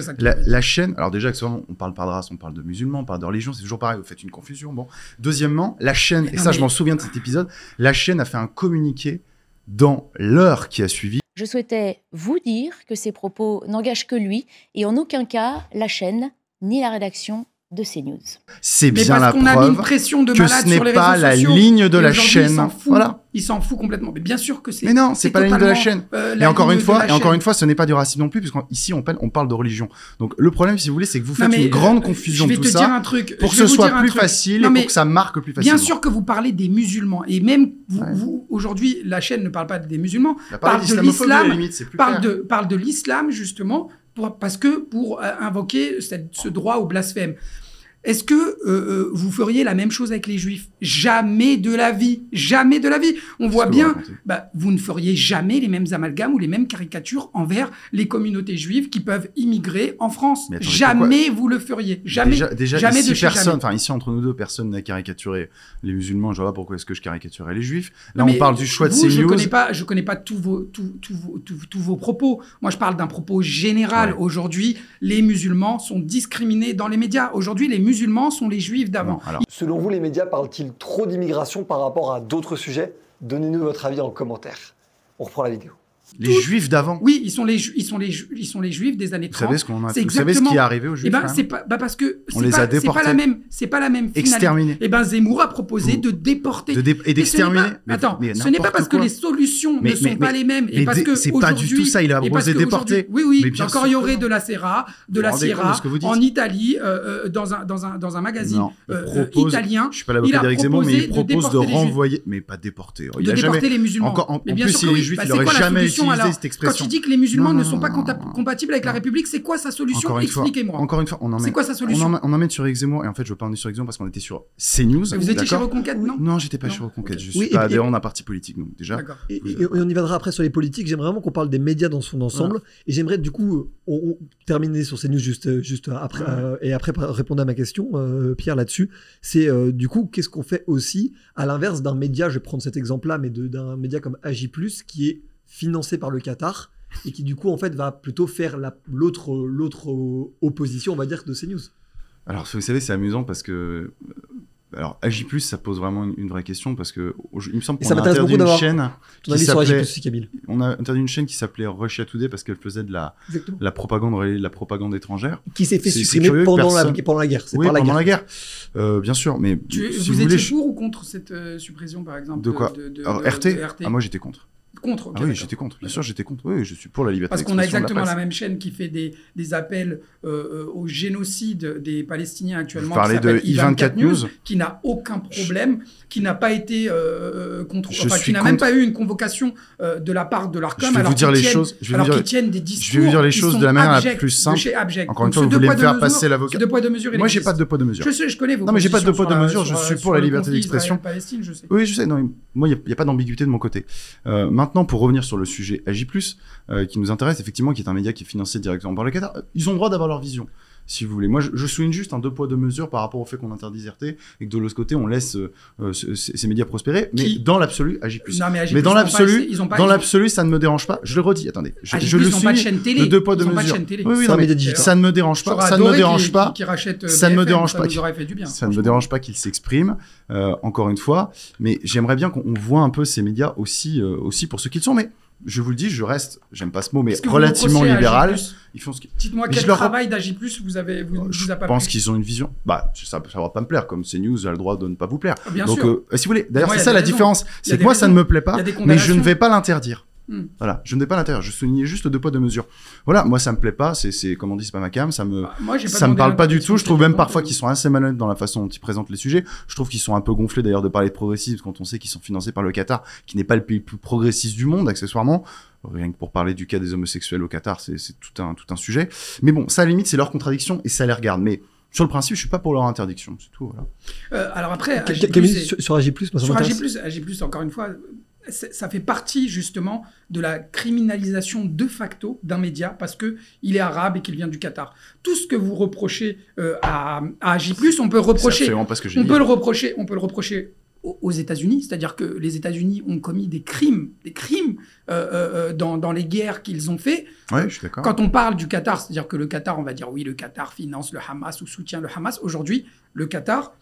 La, chaîne, alors déjà, on parle pas de race, on parle de musulmans, on parle de religion, c'est toujours pareil, vous faites une confusion. Bon. Deuxièmement, la chaîne, ça, je m'en souviens de cet épisode, la chaîne a fait un communiqué dans l'heure qui a suivi. Je souhaitais vous dire que ces propos n'engagent que lui et en aucun cas la chaîne ni la rédaction de CNews. C'est bien la parce qu'on a mis une preuve pression de que ce n'est pas la sociaux. ligne de la chaîne. Il s'en fout. Voilà. Il s'en fout complètement. Mais bien sûr que c'est. Mais non, c'est pas la ligne de la chaîne. euh, Et encore une fois, et encore une fois, ce n'est pas du racisme non plus, puisqu'ici on parle, on parle de religion. Donc le problème, si vous voulez, c'est que vous Non, faites mais, une grande euh, confusion je vais de te tout dire ça un truc. pour que ce soit plus facile Non, et mais pour que ça marque plus facilement. Bien sûr que vous parlez des musulmans et même vous, Ouais. vous- aujourd'hui la chaîne ne parle pas des musulmans, parlé parle de l'islam, limite, c'est plus parle de parle de l'islam justement parce que pour euh, invoquer ce droit au blasphème. Est-ce que euh, euh, vous feriez la même chose avec les juifs? Jamais de la vie, jamais de la vie. On voit vous bien, racontez? bah, vous ne feriez jamais les mêmes amalgames ou les mêmes caricatures envers les communautés juives qui peuvent immigrer en France. Attendez, jamais vous le feriez. Jamais. déjà, déjà jamais ici, de personne, enfin ici entre nous deux, personne n'a caricaturé les musulmans. Je vois pas pourquoi est-ce que je caricaturais les juifs. Là, Non, on parle du choix de vous, Je CNews. connais pas, je connais pas tous vos, tous, tous vos, tous, tous vos propos. Moi, je parle d'un propos général. Ouais. Aujourd'hui, les musulmans sont discriminés dans les médias. Aujourd'hui, les musulmans sont les juifs d'avant. Selon vous, les médias parlent-ils trop d'immigration par rapport à d'autres sujets? Donnez-nous votre avis en commentaire. On reprend la vidéo. Les Tout- juifs d'avant. Oui, ils sont les, ils sont les, ils sont les juifs des années Vous 30. savez ce qu'on a c'est Vous savez ce exactement- qui est arrivé aux juifs Eh ben, même c'est pas, bah parce que On c'est les pas, a c'est pas déportés. la même, c'est pas la même finalité. Exterminés. Eh ben, Zemmour a proposé Vous- de déporter. De dé- Et d'exterminer. pas- Attends, mais ce n'est pas parce que les solutions Mais- ne sont pas les mêmes et parce que c'est pas du tout ça, il a proposé de déporter. Oui, oui. Encore il y aurait de la Serra, de Vous la vous Sierra vous en Italie, euh, euh, dans un dans un dans un magazine il euh, italien. Je suis pas il l'avocat d'Éric Zemmour, mais il propose de renvoyer. Mais pas déporter. Il de a déporter jamais. les musulmans. Encore- en- plus, Bah, il c'est aurait quoi la jamais solution, alors Quand il dit que les musulmans Non, ne sont pas non, compta- non. compatibles avec la République, c'est quoi sa solution Expliquez-moi. encore une fois, on en C'est est- quoi sa on solution en, on emmène sur Zemmour et en fait je veux pas emmener sur Zemmour parce qu'on était sur CNews. Vous étiez chez d'accord Reconquête, non Non, j'étais pas Non. chez Reconquête. Je Oui, suis pas adhérent d'un parti politique donc déjà. D'accord. Et, et- et on y viendra après sur les politiques. J'aimerais vraiment qu'on parle des médias dans son ensemble. Et j'aimerais du coup on, on- terminer sur ces news juste, juste après euh, et après répondre à ma question, euh, Pierre, là-dessus. C'est euh, du coup qu'est-ce qu'on fait aussi à l'inverse d'un média. Je vais prendre cet exemple-là, mais d'un média comme AJ+ qui est financé par le Qatar et qui du coup en fait va plutôt faire la- l'autre l'autre euh, opposition, on va dire, de CNews. Alors, vous savez, c'est amusant parce que. euh, Alors, AJ, ça pose vraiment une, une vraie question parce que il me semble Et qu'on ça a interdit beaucoup une chaîne. Qui s'appelait-. On a interdit une chaîne qui s'appelait Russia Today parce qu'elle faisait de la, Exactement. la propagande la propagande étrangère. Qui s'est fait supprimer pendant la, personne- pendant la guerre. C'est Oui, par la pendant guerre. la guerre. Euh, bien sûr, mais Tu- si vous, vous, étiez voulez. je- pour ou contre cette euh, suppression, par exemple De quoi de, de- Alors, de- RT, de RT Ah, moi j'étais contre. Contre, ah oui, j'étais contre. Bien sûr, j'étais contre. Oui, je suis pour la liberté Parce qu'on a de exactement la, même chaîne qui fait des, des appels euh, euh, au génocide des Palestiniens actuellement. Vous parlez de I24 News qui n'a aucun problème, qui n'a pas été euh, contre, Je enfin, qui n'a même pas eu une convocation euh, de la part de l'Arcom. Je vais vous dire les tiennent- choses. Je vais alors dire- tiennent des discours. je vais vous dire les choses de la manière la plus de simple. Encore une fois, vous voulez me faire passer l'avocat. deux poids, deux mesures, il Moi, j'ai pas de poids de mesure. Je sais, je connais vos Non, mais j'ai pas de poids, mesures, sur je suis pour la liberté d'expression. Israël-Palestine, je sais. Oui, je sais. Non, moi, il n'y a, pas d'ambiguïté de mon côté. Maintenant, pour revenir sur le sujet AJ+, euh, qui nous intéresse, effectivement, qui est un média qui est financé directement par le Qatar, euh, ils ont le droit d'avoir leur vision, si vous voulez. Moi, je, je souligne juste un deux poids, deux mesures par rapport au fait qu'on interdise RT et que de l'autre côté, on laisse euh, euh, ce- ces ces médias prospérer. Mais Qui dans l'absolu, AJ+. Non, mais dans ils ont pas- l'absolu, dans l'absolu, ça ne me dérange pas. Je le redis, attendez. Je, je le de suis. Le deux poids, deux de mesures. chaîne télé. Oui, oui, non, mais ça ne me dérange pas. Ça ne me dérange pas. euh, Ça ne me dérange pas. Ça ne me dérange pas qu'il s'exprime, encore une fois, mais j'aimerais bien qu'on on voit un peu ces médias aussi, aussi pour ce qu'ils sont. Mais je vous le dis, je reste, j'aime pas ce mot, mais relativement libéral. Ils font ce qu'ils. Dites-moi quel je leur- travail d'Agi+, vous avez, vous, Je vous a pas pense qu'ils ont une vision. Bah, ça, ça va pas me plaire. Comme CNews a le droit de ne pas vous plaire. Bien Donc, sûr. euh, si vous voulez, d'ailleurs, c'est ça la raisons. différence. C'est que moi, ça ne me plaît pas, mais je ne vais pas l'interdire. Hmm. Voilà, je ne vais pas l'interdire. Je soulignais juste deux poids deux mesures. Voilà, moi ça me plaît pas. C'est, c'est comme on dit, c'est pas ma cam. Ça me, Bah, Moi, j'ai pas ça me parle pas du tout. Je trouve même parfois qu'ils sont assez malhonnêtes dans la façon dont ils présentent les sujets. Je trouve qu'ils sont un peu gonflés d'ailleurs de parler de progressisme quand on sait qu'ils sont financés par le Qatar, qui n'est pas le pays le plus progressiste du monde, accessoirement. Rien que pour parler du cas des homosexuels au Qatar, c'est, tout un, tout un sujet. Mais bon, ça à la limite, c'est leur contradiction et ça les regarde. Mais sur le principe, je suis pas pour leur interdiction. C'est tout, voilà. Euh, alors après, AG+, sur, sur moi, ça sur. AG+, AG+, encore une fois, ça fait partie justement de la criminalisation de facto d'un média parce que il est arabe et qu'il vient du Qatar. Tout ce que vous reprochez euh, à, à AG+, on peut reprocher absolument pas ce que j'ai On dit. peut le reprocher, on peut le reprocher aux États-Unis, c'est-à-dire que les États-Unis ont commis des crimes, des crimes euh, euh, dans, dans les guerres qu'ils ont fait. Ouais, je suis d'accord. Quand on parle du Qatar, c'est-à-dire que le Qatar, on va dire oui, le Qatar finance le Hamas ou soutient le Hamas. Aujourd'hui, le Qatar,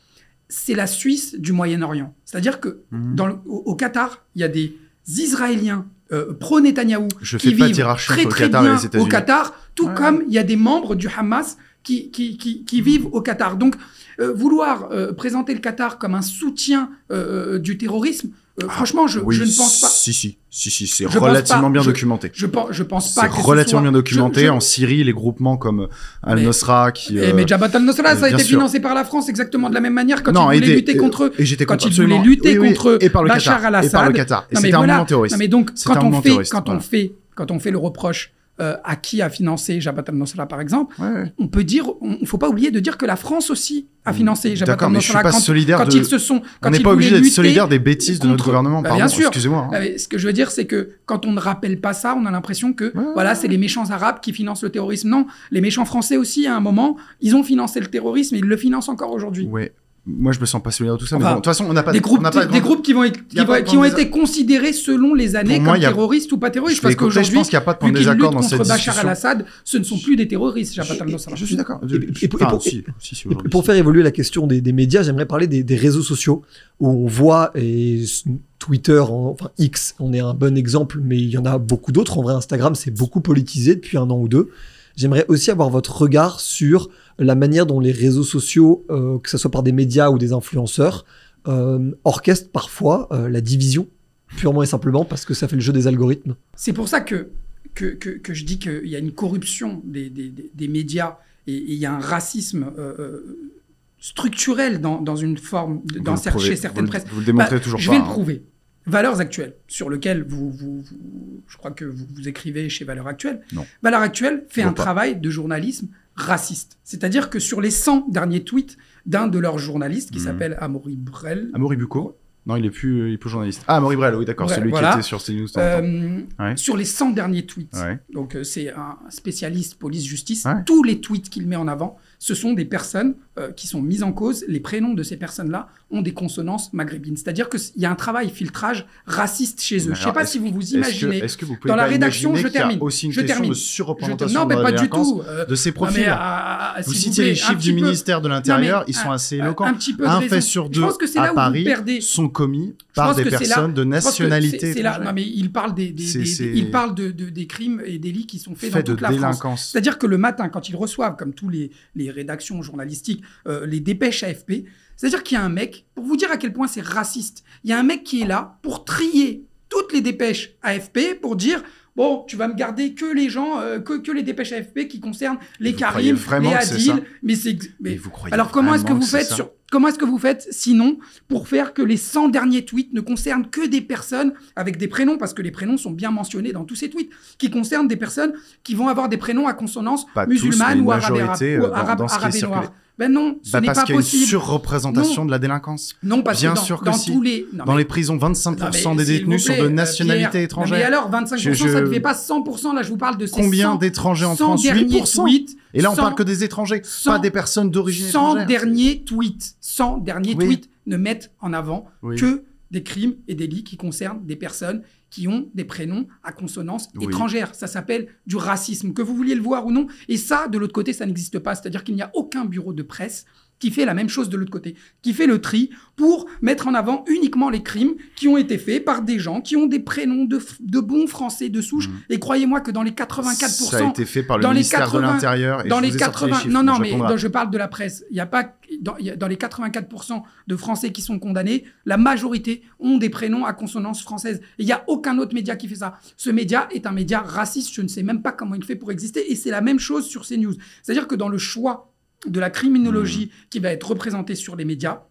c'est la Suisse du Moyen-Orient. C'est-à-dire que Mhm. dans le- au, au Qatar, il y a des Israéliens euh, pro-Netanyahou qui vivent très très Qatar bien au. Qatar, tout Ouais. comme il y a des membres du Hamas qui, qui, qui, qui vivent au Qatar. Donc, euh, vouloir euh, présenter le Qatar comme un soutien euh, du terrorisme, euh, franchement, je, Ah, Oui, je ne pense pas. Si, si, si, si, c'est relativement pas. bien Je- documenté. Je pense, je pense pas C'est ce relativement soit- bien documenté. En Syrie, les groupements comme Al-Nusra qui. Eh, euh, mais Jabhat al-Nusra, ça a été sûr. financé par la France exactement de la même manière quand non, ils voulaient aidé- lutter et- contre eux. Et j'étais quand contre, ils voulaient absolument. lutter Oui, oui, contre et par le Bachar al-Assad. Et par le Qatar. Et c'était un voilà. mouvement terroriste. Non, mais donc, quand on quand fait, quand on fait le reproche euh, à qui a financé Jabhat al-Nusra, par exemple, Ouais, on peut dire, il ne faut pas oublier de dire que la France aussi a financé Jabhat al-Nusra pas quand, solidaire quand de- ils se sont, quand On n'est pas obligé d'être solidaire des bêtises de notre gouvernement. Bah, Pardon, bien sûr. excusez-moi. hein. Ce que je veux dire, c'est que quand on ne rappelle pas ça, on a l'impression que voilà, c'est les méchants arabes qui financent le terrorisme. Non, les méchants français aussi, à un moment, ils ont financé le terrorisme et ils le financent encore aujourd'hui. Ouais. Moi, je me sens pas solidaire de tout ça. mais Enfin, bon, de toute façon, on n'a pas des on groupes, pas des groupes qui, vont être- ont été considérés selon les années moi, comme a- terroristes ou pas terroristes. Je Parce écouter, je qu'aujourd'hui, pense qu'il n'y a pas de point de désaccord dans cette contre Bachar discussion. al-Assad, ce ne sont plus des terroristes, Je-. Je suis d'accord. Et- et- et pour- Enfin, et pour- si, si, si, Et aujourd'hui, pour si. faire évoluer la question des, des médias, j'aimerais parler des, des réseaux sociaux où on voit, et Twitter, en- enfin X, on est un bon exemple, mais il y en a beaucoup d'autres. En vrai, Instagram, c'est beaucoup politisé depuis un an ou deux. J'aimerais aussi avoir votre regard sur la manière dont les réseaux sociaux, euh, que ce soit par des médias ou des influenceurs, euh, orchestrent parfois euh, la division, purement et simplement parce que ça fait le jeu des algorithmes. C'est pour ça que, que, que, que je dis qu'il y a une corruption des, des, des- médias et, et il y a un racisme structurel dans, dans une forme, de- dans le cer- prouvez- chez certaines vous le- presses. Vous le démontrez Bah, toujours je pas. vais le hein. prouver. Valeurs actuelles, sur lequel vous, vous, vous- je crois que vous, vous écrivez chez Valeurs actuelles. Non. Valeurs actuelles fait Je un pas. travail de journalisme raciste. C'est-à-dire que sur les 100 derniers tweets d'un de leurs journalistes qui Mhm. s'appelle Amaury Brel, Amaury Bucco Non, il est plus, il est plus journaliste. Ah, Amaury Brel, oui, d'accord, celui voilà. qui était sur CNews. euh, Ouais. sur les 100 derniers tweets, Ouais. donc euh, c'est un spécialiste police-justice, Ouais. tous les tweets qu'il met en avant, ce sont des personnes euh, qui sont mises en cause. Les prénoms de ces personnes-là ont des consonances maghrébines. C'est-à-dire qu'il y a un travail filtrage raciste chez eux. Je ne sais pas si vous vous Est-ce que, imaginez. est-ce que vous pouvez Dans la rédaction, je termine. aussi une Je question termine. de surreprésentation Non, mais pas du tout. euh, de ces profils mais, Vous citez plaît, les chiffres du peu- ministère de l'Intérieur, ils sont un- assez éloquents. Un petit peu Un fait sur deux à Paris sont commis par des personnes de nationalité. Non, mais il parle des, des- des- des crimes et délits qui sont faits Fait dans toute la France. C'est-à-dire que le matin, quand ils reçoivent, comme tous les, les rédactions journalistiques, euh, les dépêches AFP, c'est-à-dire qu'il y a un mec, pour vous dire à quel point c'est raciste, il y a un mec qui est là pour trier toutes les dépêches AFP pour dire. Bon, tu vas me garder que les gens, euh, que, que les dépêches AFP qui concernent les Karim, les Adil. Mais c'est. Mais mais- vous croyez alors comment est-ce que vous faites sur comment est-ce que vous faites sinon pour faire que les 100 derniers tweets ne concernent que des personnes avec des prénoms parce que les prénoms sont bien mentionnés dans tous ces tweets qui concernent des personnes qui vont avoir des prénoms à consonance Pas tous, musulmane mais une ou arabe, dans- dans ce qui est noir. Ben non, ce Bah, n'est parce pas qu'il y a une possible. surreprésentation Non. de la délinquance. Non, parce Bien que dans, sûr que dans si. tous les non, Dans mais- les prisons, 25% non, mais des détenus sont de euh, nationalité Pierre, non, mais étrangère. alors 25%, Je- ça ne fait pas 100%. Là, je vous parle de ces Combien 100 d'étrangers en 100 France? derniers 8%. tweets. Et là, on 100 parle que des étrangers, 100 pas des personnes d'origine 100 étrangère. derniers tweets, 100 derniers Oui. tweets ne mettent en avant Oui. que des crimes et délits qui concernent des personnes qui ont des prénoms à consonance Oui. étrangère. Ça s'appelle du racisme, que vous vouliez le voir ou non. Et ça, de l'autre côté, ça n'existe pas. C'est-à-dire qu'il n'y a aucun bureau de presse qui fait la même chose de l'autre côté, qui fait le tri pour mettre en avant uniquement les crimes qui ont été faits par des gens qui ont des prénoms de, de bons Français de souche. Mhm. Et croyez-moi que dans les 84%, Ça a été fait par le dans les ministère 80 de l'Intérieur. et dans je les vous ai sorti 80 chiffres, non non mais dans- je parle de la presse il y a pas dans, il y a- dans les 84% de Français qui sont condamnés la majorité ont des prénoms à consonance française il y a aucun autre média qui fait ça ce média est un média raciste je ne sais même pas comment il fait pour exister et c'est la même chose sur CNews c'est à dire que dans le choix de la criminologie qui va être représentée sur les médias.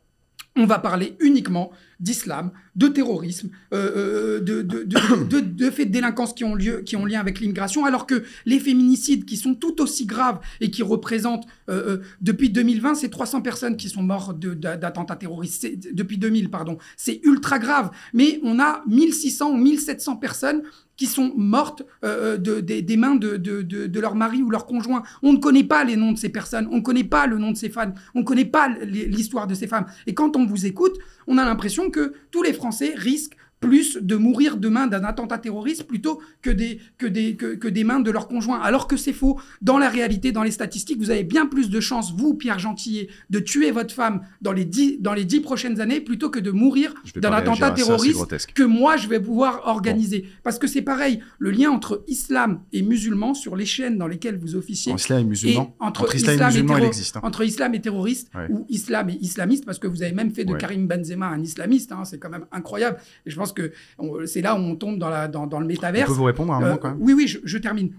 On va parler uniquement d'islam, de terrorisme, euh, euh, *coughs* de, faits de délinquance qui ont, lieu, qui ont lien avec l'immigration, alors que les féminicides, qui sont tout aussi graves et qui représentent, euh, depuis 2020, c'est 300 personnes qui sont mortes d'attentats terroristes, depuis 2000, pardon. C'est ultra grave, mais on a 1600 ou 1700 personnes qui sont mortes euh, de, des- mains de, de, leur mari ou leur conjoint. On ne connaît pas les noms de ces personnes, on ne connaît pas le nom de ces femmes, on ne connaît pas l'histoire de ces femmes. Et quand on vous écoute, on a l'impression que tous les Français risquent plus de mourir demain d'un attentat terroriste plutôt que des, que, des, que, que des mains de leurs conjoints. Alors que c'est faux. Dans la réalité, dans les statistiques, vous avez bien plus de chances, vous, Pierre Gentillet, de tuer votre femme dans les dix, dans les dix prochaines années plutôt que de mourir d'un attentat ça, terroriste que moi je vais pouvoir organiser. Parce que c'est pareil, le lien entre islam et musulman sur les chaînes dans lesquelles vous officiez. En islam et musulman. et entre, Entre islam et islam et musulman, existe. hein. entre islam et terroriste Ouais. ou islam et islamiste, parce que vous avez même fait de Ouais. Karim Benzema un islamiste, hein, c'est quand même incroyable. Et je pense que on- c'est là où on tombe dans, la, dans, dans le On métaverse. peut vous répondre à un Euh, moment quand même oui, oui, je, je termine.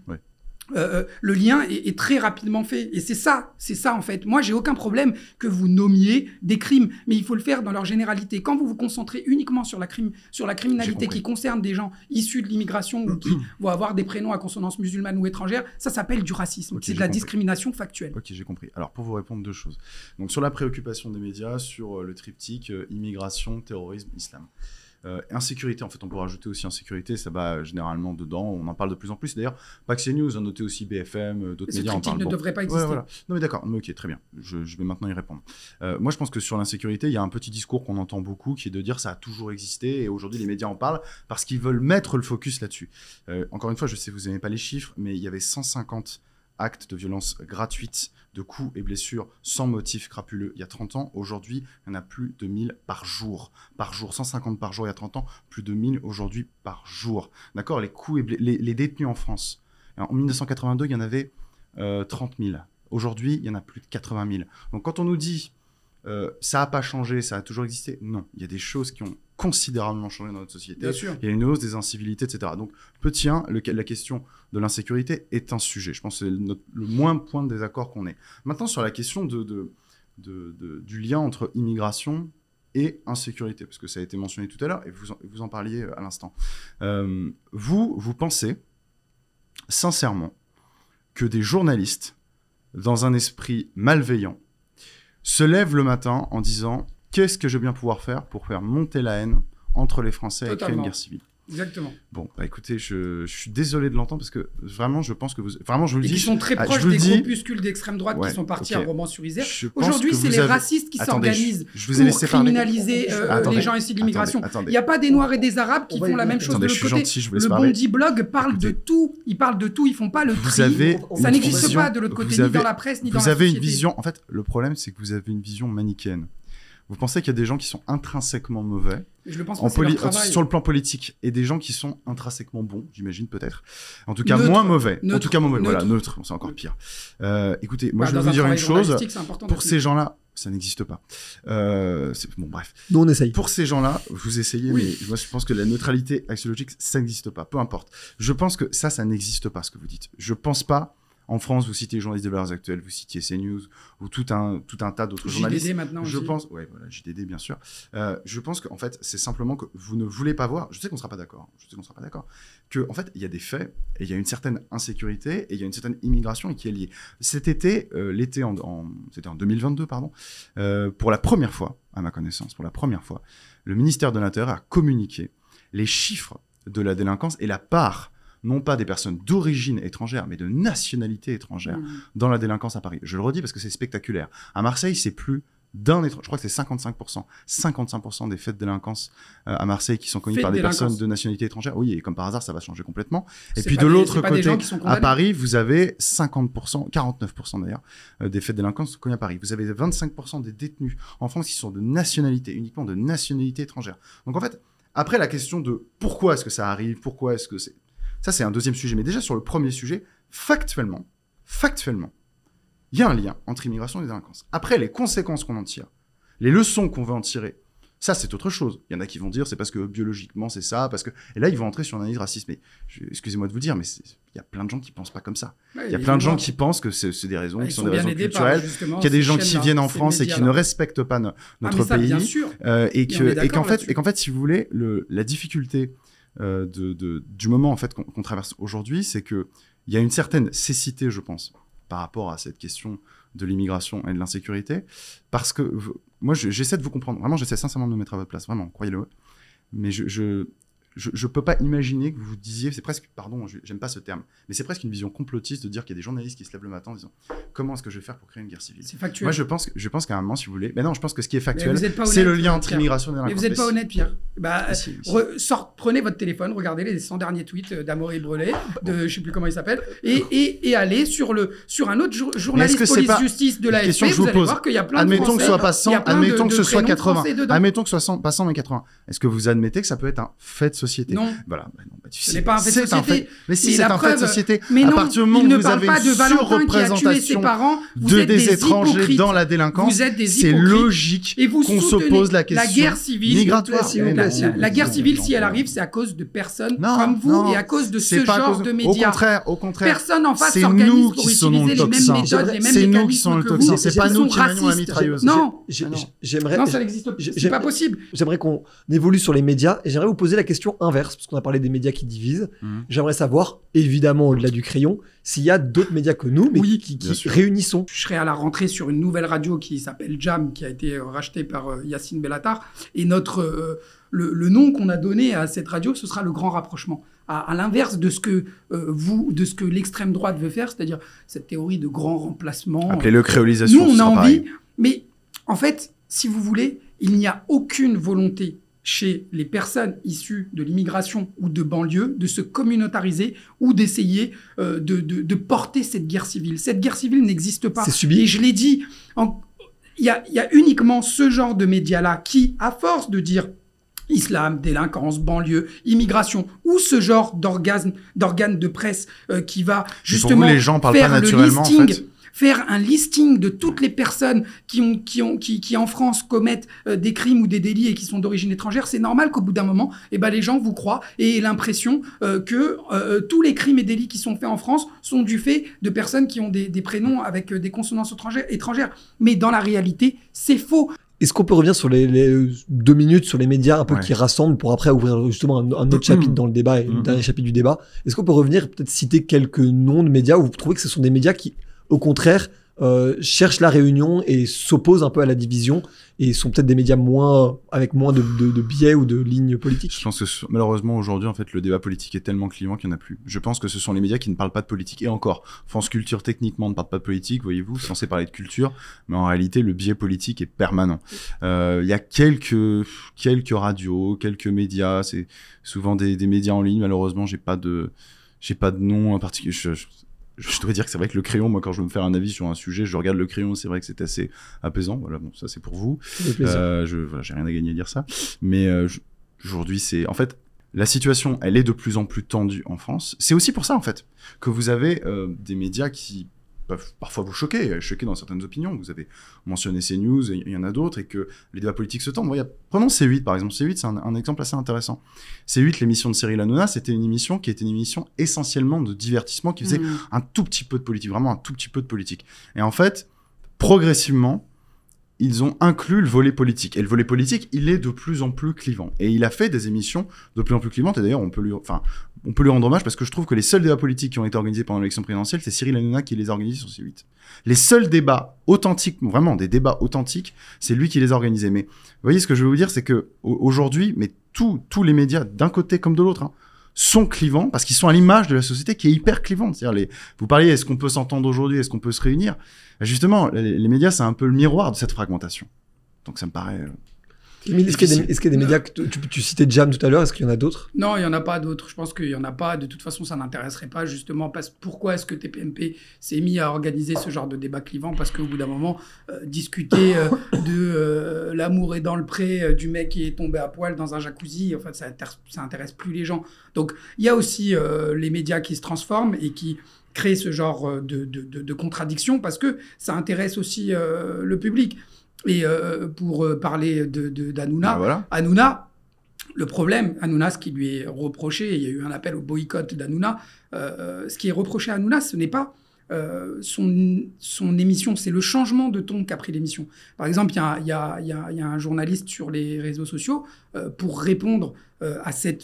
Euh, euh, le lien est, est très rapidement fait. Et c'est ça, c'est ça en fait. Moi, j'ai aucun problème que vous nommiez des crimes, mais il faut le faire dans leur généralité. Quand vous vous concentrez uniquement sur la, crime, sur la criminalité qui concerne des gens issus de l'immigration ou qui *clears throat* vont avoir des prénoms à consonance musulmane ou étrangère, ça s'appelle du racisme. C'est de la compris. discrimination factuelle. Ok, j'ai compris. Alors, pour vous répondre deux choses. Donc, sur la préoccupation des médias, sur le triptyque euh, immigration, terrorisme, islam. Euh, insécurité, en fait, on peut rajouter aussi insécurité, ça va généralement dedans, on en parle de plus en plus. D'ailleurs, pas que CNews, on noté aussi BFM, euh, d'autres Ce médias triptyque parlent. ne Bon. devrait pas Ouais, exister. voilà. Non mais d'accord, ok, très bien. Je, je vais maintenant y répondre. Euh, moi, je pense que sur l'insécurité, il y a un petit discours qu'on entend beaucoup, qui est de dire ça a toujours existé, et aujourd'hui les médias en parlent parce qu'ils veulent mettre le focus là-dessus. Euh, encore une fois, je sais que vous n'aimez pas les chiffres, mais il y avait 150 actes de violence gratuites, de coups et blessures sans motif crapuleux il y a 30 ans. Aujourd'hui, il y en a plus de 1000 par jour. Par jour, 150 par jour il y a 30 ans, plus de 1000 aujourd'hui par jour. D'accord Les coups et les détenus en France. En 1982, il y en avait euh, 30 000. Aujourd'hui, il y en a plus de 80 000. Donc quand on nous dit euh, ça n'a pas changé, ça a toujours existé, non. Il y a des choses qui ont considérablement changé dans notre société. Bien sûr. Il y a une hausse des incivilités, etc. Donc, petit 1, le- la question de l'insécurité est un sujet. Je pense que c'est notre- le moins point de désaccord qu'on ait. Maintenant, sur la question de, de- de- de- du lien entre immigration et insécurité, parce que ça a été mentionné tout à l'heure et vous en, vous en parliez euh, à l'instant. Euh, vous, vous pensez sincèrement que des journalistes, dans un esprit malveillant, se lèvent le matin en disant qu'est-ce que je vais bien pouvoir faire pour faire monter la haine entre les Français et créer une guerre civile? Exactement. Bon, bah écoutez, je, je suis désolé de l'entendre parce que vraiment, je pense que vous. Vraiment, je vous le Et dis. qui sont très ah, proches vous des dis, groupuscules d'extrême droite Ouais, qui sont partis ok. à Romans-sur-Isère. Aujourd'hui, c'est vous les avez- racistes qui s'organisent je, je vous ai pour parler. criminaliser euh, Attendez, les gens issus de l'immigration. Il n'y a pas des Noirs et des Arabes qui font la même chose de l'autre côté. gentil, je vous laisse Le parler. Bondi Blog parle de tout. Ils parlent de tout. Ils font pas le Vous tri. avez Ça n'existe pas de l'autre côté, vous ni avez- dans la presse, ni dans Vous la avez une vision. En fait, le problème, c'est que vous avez une vision manichéenne. Vous pensez qu'il y a des gens qui sont intrinsèquement mauvais Je le pense en pas, c'est leur poli- travail. sur le plan politique et des gens qui sont intrinsèquement bons, j'imagine peut-être. En tout cas, Neutre. moins mauvais. en tout cas, moins mauvais. Voilà, Neutre. C'est encore pire. Euh, écoutez, moi, Bah, je vais vous un dire une chose. Pour ces gens-là, ça n'existe pas. Euh, c'est- bon, bref. Nous, on essaye. Pour ces gens-là, vous essayez, Oui. mais moi je pense que la neutralité axiologique, ça n'existe pas. Peu importe. Je pense que ça, ça n'existe pas, ce que vous dites. Je pense pas. En France, vous citiez les journalistes de valeurs actuelles, vous citiez CNews ou tout un, tout un tas d'autres journalistes. JDD maintenant Je aussi. pense, ouais, voilà, JDD bien sûr. Euh, je pense qu'en fait, c'est simplement que vous ne voulez pas voir. Je sais qu'on sera pas d'accord. Je sais qu'on sera pas d'accord. Que en fait, il y a des faits et il y a une certaine insécurité et il y a une certaine immigration et qui est liée. Cet été, euh, l'été en, en- c'était en 2022, pardon, euh, pour la première fois, à ma connaissance, pour la première fois, le ministère de l'Intérieur a communiqué les chiffres de la délinquance et la part non pas des personnes d'origine étrangère, mais de nationalité étrangère Mmh. dans la délinquance à Paris. Je le redis parce que c'est spectaculaire. À Marseille, c'est plus d'un étranger. Je crois que c'est 55%. 55% des faits de délinquance euh, à Marseille qui sont commis par de des personnes de nationalité étrangère. Oui, et comme par hasard, ça va changer complètement. Et puis de l'autre côté, à. Paris, vous avez 50%, 49% d'ailleurs, euh, des faits de délinquance commis à Paris. Vous avez 25% des détenus en France qui sont de nationalité, uniquement de nationalité étrangère. Donc en fait, après la question de pourquoi est-ce que ça arrive, pourquoi est-ce que c'est... Ça, c'est un deuxième sujet. Mais déjà, sur le premier sujet, factuellement, factuellement, il y a un lien entre immigration et délinquance. Après, les conséquences qu'on en tire, les leçons qu'on veut en tirer, ça, c'est autre chose. Il y en a qui vont dire, c'est parce que biologiquement, c'est ça, parce que... Et là, ils vont entrer sur une analyse raciste. Mais excusez-moi de vous dire, mais il y a plein de gens qui pensent pas comme ça. Ouais, Il y a plein de gens qui pensent que c'est des raisons Ouais, qui sont sont des raisons culturelles, qu'il y a des gens qui viennent en ces France et qui ne respectent pas no- Ah, notre ça, pays. Euh, et qu'en fait là-dessus. et qu'en fait si vous voulez le, la difficulté de, de- du moment en fait qu'on traverse aujourd'hui c'est que il y a une certaine cécité je pense par rapport à cette question de l'immigration et de l'insécurité. Parce que moi je- j'essaie de vous comprendre. Vraiment j'essaie sincèrement de me mettre à votre place. Vraiment croyez-le. Mais je je, je peux pas imaginer que vous disiez, c'est presque, pardon, j'aime pas ce terme, mais c'est presque une vision complotiste de dire qu'il y a des journalistes qui se lèvent le matin en disant comment est-ce que je vais faire pour créer une guerre civile? C'est factuel. Moi, je pense, je pense qu'à un moment, si vous voulez, mais non, je pense que ce qui est factuel, c'est le lien entre Pierre. immigration et Mais vous n'êtes pas honnête, Pierre. Bah, si, si. re- sort- prenez votre téléphone, regardez les 100 derniers tweets euh, d'Amaury Brelet, de je sais plus comment il s'appelle, et, et, et allez sur, le, sur un autre jour- journaliste police-justice de la question que je vous vous allez pose. voir qu'il y a plein de Admettons que ce soit pas il y a 100, plein admettons que ce soit prénoms 80, français dedans. admettons que ce soit 100 pas 100 mais 80. Est-ce que vous admettez que ça peut être un fait société Non. Voilà. Bah non, bah, tu sais, pas un fait de c'est société. Mais si Mais c'est la un fait de preuve- société, Mais à non, partir du moment il ne où vous parle avez pas une de Valentin qui a tué ses surreprésentation parents. Vous de êtes des, des étrangers dans la délinquance, c'est logique Et vous qu'on se pose la question guerre civile. migratoire. plaît, La, la- la guerre civile, si elle arrive, c'est à cause de personnes Non, comme vous non, et à cause de C'est ce pas à genre de Au médias. contraire, au contraire. Personne en face C'est s'organise nous pour qui sommes utiliser les mêmes méthodes, les mêmes C'est nous qui sommes le toxin. C'est pas nous qui manions la racistes. mitrailleuse. Non, J'ai- non. j'ai- J'aimerais. non, ça n'existe pas. C'est pas possible. J'aimerais qu'on évolue sur les médias et j'aimerais vous poser la question inverse, parce qu'on a parlé des médias qui divisent. Mhm. J'aimerais savoir, évidemment, au-delà du crayon, s'il y a d'autres médias que nous, mais Oui, qui, réunissons. Je serai à la rentrée sur une nouvelle radio qui s'appelle Jam, qui a été rachetée par euh, Yacine Bellatar. Et notre, euh, le, le nom qu'on a donné à cette radio, ce sera le grand rapprochement. À, à l'inverse de ce que euh, vous, de ce que l'extrême droite veut faire, c'est-à-dire cette théorie de grand remplacement. Appelez-le créolisation. Nous, on a envie, pareil. mais en fait, si vous voulez, il n'y a aucune volonté chez les personnes issues de l'immigration ou de banlieue de se communautariser ou d'essayer euh, de, de- de porter cette guerre civile. Cette guerre civile n'existe pas. C'est subi. Et je l'ai dit, il y a, il y a uniquement ce genre de médias-là qui, à force de dire islam, délinquance, banlieue, immigration, ou ce genre d'organes d'organes de presse euh, qui va justement vous, les gens parlent faire pas le naturellement, en listing, fait faire un listing de toutes les personnes qui, ont, qui, ont, qui, qui en France commettent euh, des crimes ou des délits et qui sont d'origine étrangère, c'est normal qu'au bout d'un moment, eh ben, les gens vous croient et aient l'impression euh, que euh, tous les crimes et délits qui sont faits en France sont du fait de personnes qui ont des, des prénoms avec euh, des consonances étrangères. Mais dans la réalité, c'est faux. Est-ce qu'on peut revenir sur les, les deux minutes sur les médias un peu Ouais. qui rassemblent pour après ouvrir justement un, un autre chapitre dans le débat et le Mhm. dernier chapitre du débat? Est-ce qu'on peut revenir peut-être citer quelques noms de médias où vous trouvez que ce sont des médias qui, au contraire, euh, cherchent la réunion et s'opposent un peu à la division et sont peut-être des médias moins avec moins de, de, biais ou de lignes politiques Je pense que malheureusement aujourd'hui en fait le débat politique est tellement clivant qu'il n'y en a plus. Je pense que ce sont les médias qui ne parlent pas de politique et encore France Culture techniquement ne parle pas de politique, voyez-vous, censé parler de culture, mais en réalité le biais politique est permanent. Euh, Il y a quelques quelques radios, quelques médias, c'est souvent des, médias en ligne. Malheureusement j'ai pas de j'ai pas de nom en particulier. Je dois dire que c'est vrai que le crayon, moi, quand je veux me faire un avis sur un sujet, je regarde le crayon, c'est vrai que c'est assez apaisant. Voilà, bon, ça c'est pour vous. Euh, je, voilà, j'ai rien à gagner à dire ça. Mais euh, aujourd'hui, c'est en fait la situation, elle est de plus en plus tendue en France. C'est aussi pour ça en fait que vous avez euh, des médias qui peuvent parfois vous choquer, choquer dans certaines opinions. Vous avez mentionné CNews, et il y en a d'autres, et que les débats politiques se tendent. Bon, prenons C8 par exemple. C8, c'est un, un exemple assez intéressant. C8, l'émission de Cyril Hanouna, c'était une émission qui était une émission essentiellement de divertissement, qui faisait Mm. un tout petit peu de politique, vraiment un tout petit peu de politique. Et en fait, progressivement, ils ont inclus le volet politique. Et le volet politique, il est de plus en plus clivant. Et il a fait des émissions de plus en plus clivantes. Et d'ailleurs, on peut lui, rendre hommage parce que je trouve que les seuls débats politiques qui ont été organisés pendant l'élection présidentielle, c'est Cyril Hanouna qui les a organisés sur C8. Les seuls débats authentiques, vraiment des débats authentiques, c'est lui qui les a organisés. Mais vous voyez, ce que je veux vous dire, c'est que au- aujourd'hui, tous les médias, d'un côté comme de l'autre, hein, sont clivants parce qu'ils sont à l'image de la société qui est hyper clivante. C'est-à-dire, les, vous parliez, est-ce qu'on peut s'entendre aujourd'hui, est-ce qu'on peut se réunir? Justement, les, les médias, c'est un peu le miroir de cette fragmentation. Donc ça me paraît. Est-ce qu'il y, a des- y a médias que tu, citais Jam tout à l'heure Est-ce qu'il y en a d'autres? Non, il n'y en a pas d'autres. Je pense qu'il n'y en a pas. De toute façon, ça n'intéresserait pas justement. Parce... Pourquoi est-ce que TPMP s'est mis à organiser ce genre de débat clivant? Parce qu'au bout d'un moment, euh, discuter euh, de euh, l'amour est dans le pré, du mec qui est tombé à poil dans un jacuzzi, en fait, ça, inter- ça intéresse plus les gens. Donc, il y a aussi les médias qui se transforment et qui créent ce genre de, de, de, de contradictions parce que ça intéresse aussi le public. Et euh, pour euh, parler de, de, bah voilà. Hanouna, le problème, Hanouna, ce qui lui est reproché, il y a eu un appel au boycott d'Hanouna, euh, ce qui est reproché à Hanouna, ce n'est pas euh, son, son émission, c'est le changement de ton qu'a pris l'émission. Par exemple, il y a, y y y un journaliste sur les réseaux sociaux euh, pour répondre euh, à cette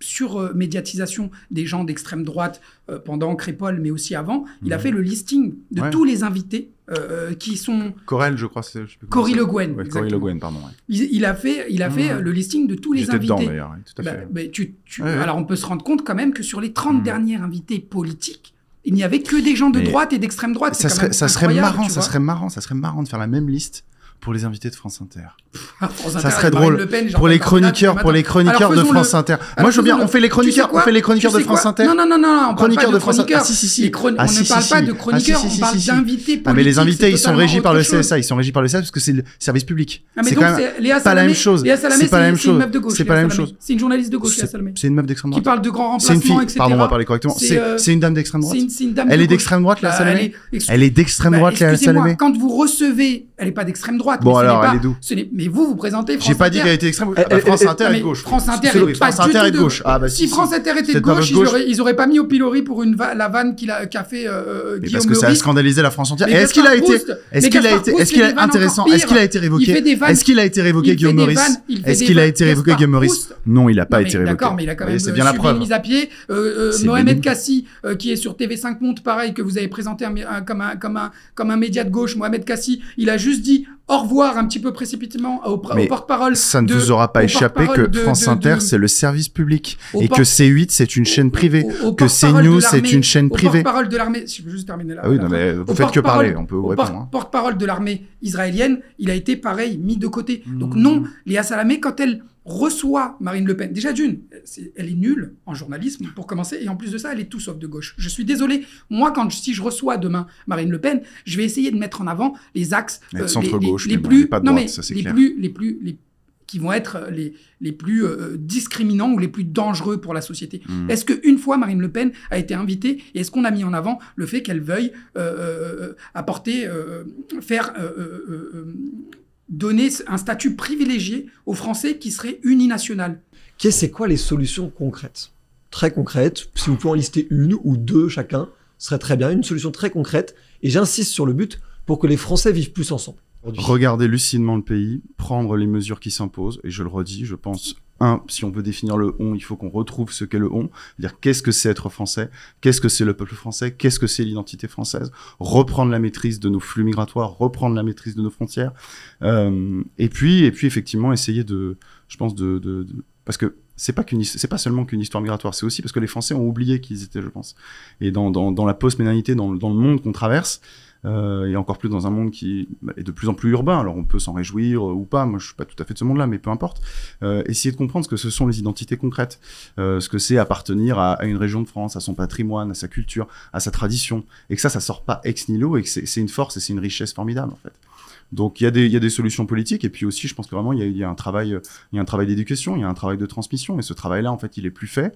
surmédiatisation des gens d'extrême droite pendant Crépol, mais aussi avant. Il a Mhm. fait le listing de Ouais. tous les invités euh, qui sont Corel, je crois. je Cory Le Gouen, Ouais, Cory exactement. Le Gouen, pardon. ouais. il, il a fait, il a fait le listing de tous les invités. dedans d'ailleurs, tout à Bah, fait. bah, tu- tu- Ouais, ouais. Alors on peut se rendre compte quand même que sur les 30 Mhm. derniers invités politiques, il n'y avait que des gens de droite et d'extrême droite. Ça serait, ça serait marrant, ça serait marrant, ça serait marrant de faire la même liste pour les invités de France Inter. *laughs* France ça serait drôle. Le Pen et Pour les chroniqueurs, pour les chroniqueurs de. France Inter. Moi, je veux bien, on fait les Tu sais chroniqueurs, on fait les chroniqueurs Tu de sais France Inter. Non, non, non, non, on Chroniqueurs de de France Inter. Ah, si, si, si. Ah, on si, ne parle si. pas de Ah, chroniqueurs, on parle d'invités. Ah, mais les invités, ils sont régis par le. CSA, ils sont régis par le CSA parce que c'est le service public. Ah, mais C'est quand même pas la même chose. C'est pas la même chose. C'est pas la même chose. C'est une journaliste de gauche, C'est une meuf d'extrême Qui droite. parle de grand C'est une remplacement, fille, etc. pardon, on va parler correctement. C'est, euh, c'est une dame d'extrême droite. Elle est d'extrême droite, Léa Bah, Salamé elle est- est d'extrême droite, Léa excusez-moi, Salamé quand vous recevez, elle n'est pas d'extrême droite. Bon, mais ce alors, n'est pas- elle est d'où ce Mais vous, vous présentez France J'ai pas dit qu'elle était extrême. Elle- bah, elle- France Inter est de gauche. France Inter est pas France Inter est de gauche. Ah bah si si. France Inter était de gauche, ils auraient, ils auraient pas mis au pilori pour une va- la vanne qu'il a, qu'a fait euh, Mais Guillaume parce que ça a scandalisé la France entière. Est-ce qu'il a été, est-ce qu'il a été, est-ce qu'il vannes intéressant, est-ce qu'il a été Il fait révoqué, des vannes- est-ce qu'il a été révoqué Guillaume Meurice Est-ce qu'il a été révoqué Guillaume Meurice Non, il a pas été révoqué. D'accord, mais il a quand même voyez, C'est euh, bien la subi preuve. une mise à pied. Euh, euh, Mohamed. Kassi, euh, qui est sur TV5 Monde, pareil, que vous avez présenté un, comme, un, comme un média de gauche, Mohamed Kassi, il a juste dit au revoir un petit peu précipitamment au, au porte-parole. Ça ne de- vous aura pas échappé que de- France Inter, c'est le service public. Et que porte- C8, c'est une chaîne privée. au- au que CNews, c'est une chaîne privée. porte-parole de l'armée, si je peux juste terminer là. Ah oui, non, mais vous faites que parler, on peut vous répondre. hein. porte-parole de l'armée israélienne, il a été pareil, mis de côté. Donc Mmh. non, Léa Salamé, quand elle reçoit Marine Le Pen, déjà d'une, elle est nulle en journalisme pour commencer, et en plus de ça, elle est tout sauf de gauche. Je suis désolé, moi, quand je- si je reçois demain Marine Le Pen, je vais essayer de mettre en avant les axes euh, les, les bon, plus, non droite, mais ça, les clair. plus, les plus, les qui vont être euh, les, les plus euh, discriminants ou les plus dangereux pour la société. Mm. Est-ce qu'une fois Marine Le Pen a été invitée et est-ce qu'on a mis en avant le fait qu'elle veuille euh, apporter, faire, donner un statut privilégié aux Français qui seraient uninational Qu'est- C'est quoi les solutions concrètes? Très concrètes. Si vous pouvez en lister une ou deux chacun, ce serait très bien. Une solution très concrète. Et j'insiste sur le but pour que les Français vivent plus ensemble. Regarder lucidement le pays, prendre les mesures qui s'imposent, et je le redis, je pense, un, si on veut définir le on, il faut qu'on retrouve ce qu'est le on, dire qu'est-ce que c'est être français, qu'est-ce que c'est le peuple français, qu'est-ce que c'est l'identité française, reprendre la maîtrise de nos flux migratoires, reprendre la maîtrise de nos frontières, euh, et puis, et puis effectivement essayer de, je pense de, de, de- parce que c'est pas qu'une, c'est pas seulement qu'une histoire migratoire, c'est aussi parce que les Français ont oublié qu'ils étaient, je pense, et dans, dans, dans la post-ménanité, dans, dans le monde qu'on traverse, euh, et encore plus dans un monde qui est de plus en plus urbain. Alors on peut s'en réjouir ou pas, moi je suis pas tout à fait de ce monde-là, mais peu importe. Euh, essayer de comprendre ce que ce sont les identités concrètes, euh, ce que c'est appartenir à, une région de France, à son patrimoine, à sa culture, à sa tradition, et que ça, ça sort pas ex nihilo, et que c'est une force et c'est une richesse formidable en fait. Donc il y, a des- y a des solutions politiques, et puis aussi je pense que vraiment il y a, y a un travail, il y a un travail d'éducation, il y a un travail de transmission, et ce travail-là en fait il est plus fait.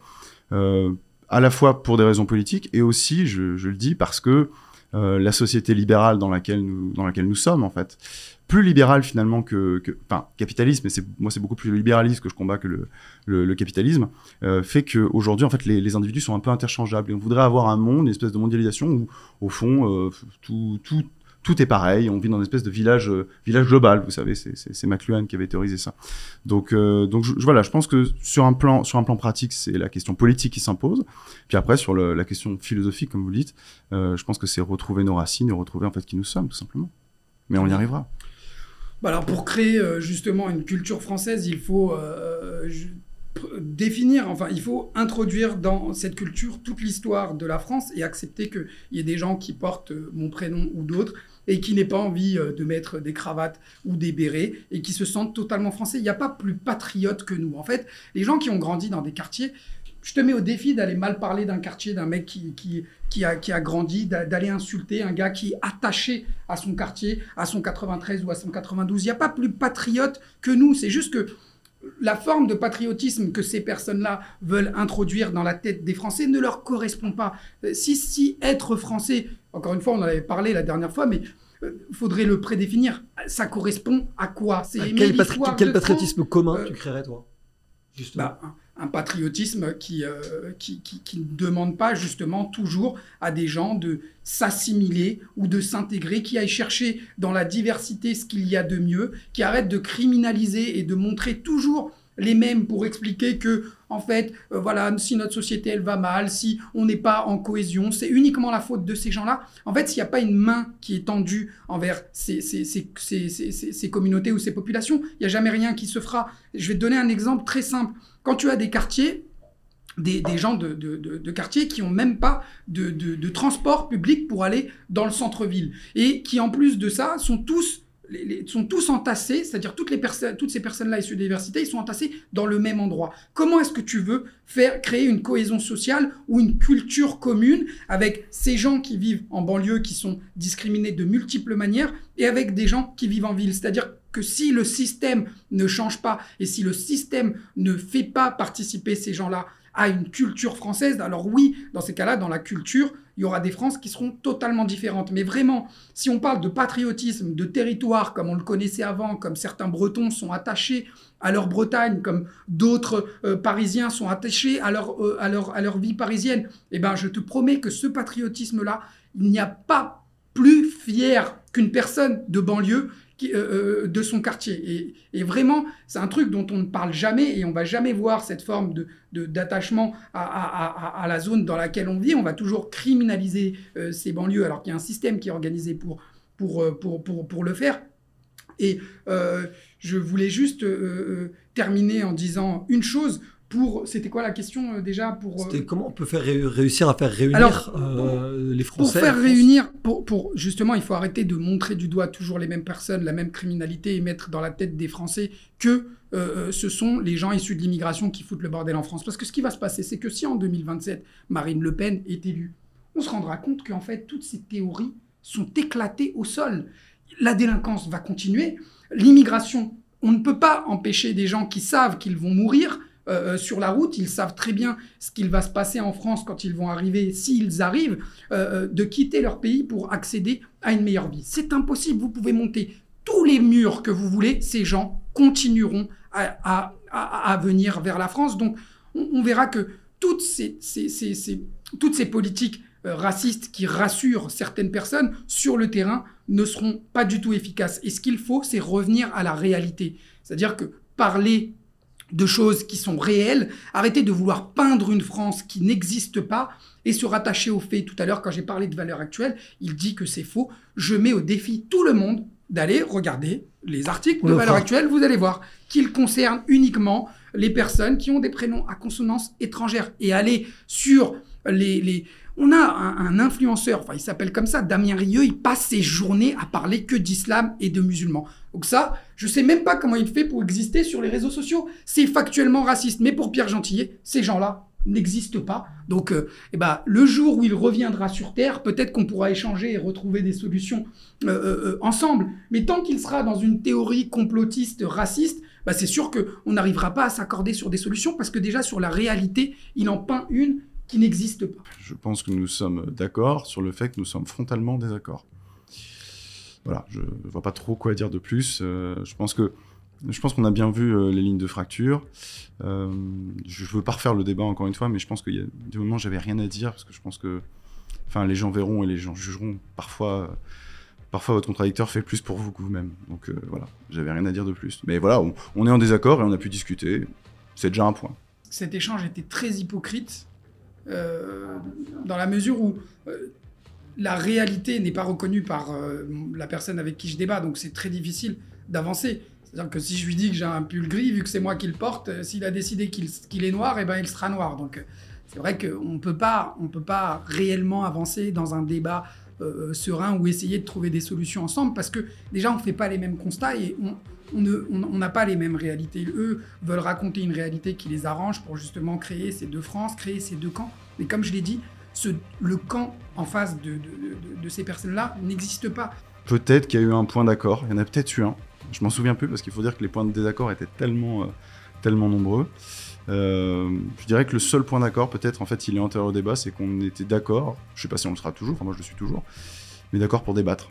Euh, à la fois pour des raisons politiques et aussi, je, je le dis, parce que euh, la société libérale dans laquelle nous, sommes, en fait, plus libérale finalement que, enfin, capitalisme, mais moi c'est beaucoup plus le libéralisme que je combats que le, capitalisme, euh, fait qu'aujourd'hui, en fait, les, les individus sont un peu interchangeables. Et on voudrait avoir un monde, une espèce de mondialisation où, au fond, euh, tout, tout, tout est pareil. On vit dans une espèce de village, euh, village global, vous savez, c'est, McLuhan qui avait théorisé ça. Donc, euh, donc voilà, je pense que sur un plan, sur un plan pratique, c'est la question politique qui s'impose. Puis après, sur la question philosophique, comme vous le dites, euh, je pense que c'est retrouver nos racines et retrouver en fait qui nous sommes, tout simplement. Mais on y arrivera. Bah alors pour créer justement une culture française, il faut définir, enfin il faut introduire dans cette culture toute l'histoire de la France et accepter qu'il y ait des gens qui portent mon prénom ou d'autres et qui n'aient pas envie euh, de mettre des cravates ou des bérets et qui se sentent totalement français. Il n'y a pas plus patriote que nous. En fait, les gens qui ont grandi dans des quartiers, je te mets au défi d'aller mal parler d'un quartier, d'un mec qui, qui, qui, a, qui a grandi, d'a- d'aller insulter un gars qui est attaché à son quartier, à son 93 ou à son 92. Il n'y a pas plus patriote que nous. C'est juste que la forme de patriotisme que ces personnes-là veulent introduire dans la tête des Français ne leur correspond pas. Euh, Si, si être français, encore une fois, on en avait parlé la dernière fois, mais il faudrait le prédéfinir. Ça correspond à quoi? C'est quel, patri- quel patriotisme commun euh, tu créerais, toi Justement? bah, un, patriotisme qui, euh, qui, qui, qui ne demande pas justement toujours à des gens de s'assimiler ou de s'intégrer, qui aillent chercher dans la diversité ce qu'il y a de mieux, qui arrête de criminaliser et de montrer toujours les mêmes pour expliquer que, en fait, euh, voilà, si notre société elle va mal, si on n'est pas en cohésion, c'est uniquement la faute de ces gens-là. En fait, s'il n'y a pas une main qui est tendue envers ces, ces, ces, ces, communautés ou ces populations, il n'y a jamais rien qui se fera. Je vais te donner un exemple très simple. Quand tu as des quartiers, des, des gens de, de, de, de quartier qui ont même pas de, de transport public pour aller dans le centre-ville et qui en plus de ça sont tous sont tous entassés, c'est-à-dire toutes toutes ces personnes-là issues des diversités, ils sont entassés dans le même endroit. Comment est-ce que tu veux faire créer une cohésion sociale ou une culture commune avec ces gens qui vivent en banlieue, qui sont discriminés de multiples manières, et avec des gens qui vivent en ville? C'est-à-dire que si le système ne change pas et si le système ne fait pas participer ces gens-là à une culture française, alors oui, dans ces cas-là, dans la culture, il y aura des Frances qui seront totalement différentes. Mais vraiment, si on parle de patriotisme, de territoire, comme on le connaissait avant, comme certains Bretons sont attachés à leur Bretagne, comme d'autres euh, Parisiens sont attachés à leur, euh, à leur, à leur vie parisienne, eh ben, je te promets que ce patriotisme-là, il n'y a pas plus fier qu'une personne de banlieue euh, euh, de son quartier. Et, vraiment, c'est un truc dont on ne parle jamais et on va jamais voir cette forme de de- d'attachement à, à- la zone dans laquelle on vit. On va toujours criminaliser euh, ces banlieues alors qu'il y a un système qui est organisé pour, pour, pour, pour, pour le faire. Et je voulais juste terminer en disant une chose. Pour, c'était quoi la question euh, déjà pour euh, C'était comment on peut faire ré- réussir à faire réunir Alors, euh, les pour Français faire la France réunir, pour, pour justement, il faut arrêter de montrer du doigt toujours les mêmes personnes, la même criminalité et mettre dans la tête des Français que ce sont les gens issus de l'immigration qui foutent le bordel en France. Parce que ce qui va se passer, c'est que si en 2027 Marine Le Pen est élue, on se rendra compte qu'en fait toutes ces théories sont éclatées au sol. La délinquance va continuer, l'immigration, on ne peut pas empêcher des gens qui savent qu'ils vont mourir euh, euh, sur la route, ils savent très bien ce qu'il va se passer en France quand ils vont arriver, s'ils arrivent, euh, de quitter leur pays pour accéder à une meilleure vie. C'est impossible, vous pouvez monter tous les murs que vous voulez, ces gens continueront à, venir vers la France. Donc on, verra que toutes ces, toutes ces politiques racistes qui rassurent certaines personnes sur le terrain ne seront pas du tout efficaces. Et ce qu'il faut, c'est revenir à la réalité. C'est-à-dire que parler de choses qui sont réelles, arrêter de vouloir peindre une France qui n'existe pas et se rattacher aux faits. Tout à l'heure, quand j'ai parlé de valeurs actuelles, il dit que c'est faux. Je mets au défi tout le monde d'aller regarder les articles de le valeurs actuelles. Vous allez voir qu'ils concernent uniquement les personnes qui ont des prénoms à consonance étrangère. Et aller sur les... les... On a un, un influenceur, enfin il s'appelle comme ça, Damien Rieu, il passe ses journées à parler que d'islam et de musulmans. Donc ça, je sais même pas comment il fait pour exister sur les réseaux sociaux. C'est factuellement raciste. Mais pour Pierre Gentillet, ces gens-là n'existent pas. Donc, euh, eh ben, le jour où il reviendra sur Terre, peut-être qu'on pourra échanger et retrouver des solutions euh, euh, ensemble. Mais tant qu'il sera dans une théorie complotiste, raciste, bah, c'est sûr qu'on n'arrivera pas à s'accorder sur des solutions parce que déjà sur la réalité, il en peint une qui n'existe pas. Je pense que nous sommes d'accord sur le fait que nous sommes frontalement en désaccord. Voilà, je ne vois pas trop quoi dire de plus. Euh, je pense que je pense qu'on a bien vu euh, les lignes de fracture. Euh, je veux pas refaire le débat encore une fois, mais je pense qu'il y a des moments j'avais rien à dire parce que je pense que, enfin, les gens verront et les gens jugeront. Parfois, parfois votre contradicteur fait plus pour vous que vous-même. Donc voilà, j'avais rien à dire de plus. Mais voilà, on, est en désaccord et on a pu discuter. C'est déjà un point. cet échange était très hypocrite dans la mesure où la réalité n'est pas reconnue par euh, la personne avec qui je débat, donc c'est très difficile d'avancer. C'est-à-dire que si je lui dis que j'ai un pull gris, vu que c'est moi qui le porte, euh, s'il a décidé qu'il est noir, eh ben il sera noir. Donc euh, c'est vrai qu'on peut pas, on peut pas réellement avancer dans un débat serein ou essayer de trouver des solutions ensemble parce que déjà on fait pas les mêmes constats et ne- on- on n'a pas les mêmes réalités. Eux veulent raconter une réalité qui les arrange pour justement créer ces deux France, créer ces deux camps. Mais comme je l'ai dit, ce, le camp en face de, de- de- de ces personnes-là n'existe pas. Peut-être qu'il y a eu un point d'accord. Il y en a peut-être eu un. Je m'en souviens plus parce qu'il faut dire que les points de désaccord étaient tellement, euh, tellement nombreux. Euh, je dirais que le seul point d'accord, peut-être, en fait, il est antérieur au débat, c'est qu'on était d'accord. Je sais pas si on le sera toujours. Enfin, moi, je le suis toujours. Mais d'accord pour débattre.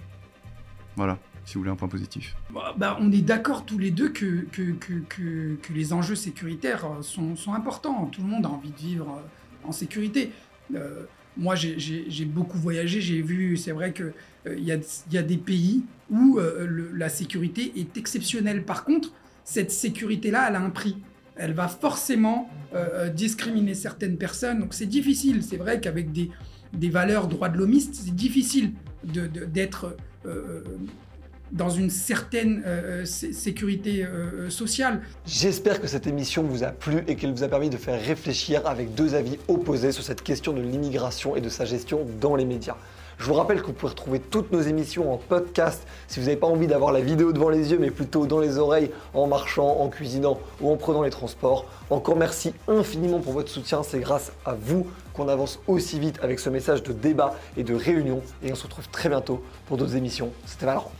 Voilà. Si vous voulez un point positif. Bah, bah, on est d'accord tous les deux que, que, que, que- que les enjeux sécuritaires sont, sont importants. Tout le monde a envie de vivre euh, en sécurité. Euh, moi, j'ai- beaucoup voyagé, j'ai vu, c'est vrai qu'il il y, a, des pays où euh, la sécurité est exceptionnelle. Par contre, cette sécurité-là, elle a un prix. Elle va forcément euh, euh, discriminer certaines personnes. Donc c'est difficile. C'est vrai qu'avec des, valeurs droits de l'homiste, c'est difficile d'être euh, dans une certaine euh, sé- sécurité euh, sociale. J'espère que cette émission vous a plu et qu'elle vous a permis de faire réfléchir avec deux avis opposés sur cette question de l'immigration et de sa gestion dans les médias. Je vous rappelle que vous pouvez retrouver toutes nos émissions en podcast si vous n'avez pas envie d'avoir la vidéo devant les yeux mais plutôt dans les oreilles en marchant, en cuisinant ou en prenant les transports. Encore merci infiniment pour votre soutien, c'est grâce à vous qu'on avance aussi vite avec ce message de débat et de réunion et on se retrouve très bientôt pour d'autres émissions. C'était Valorant.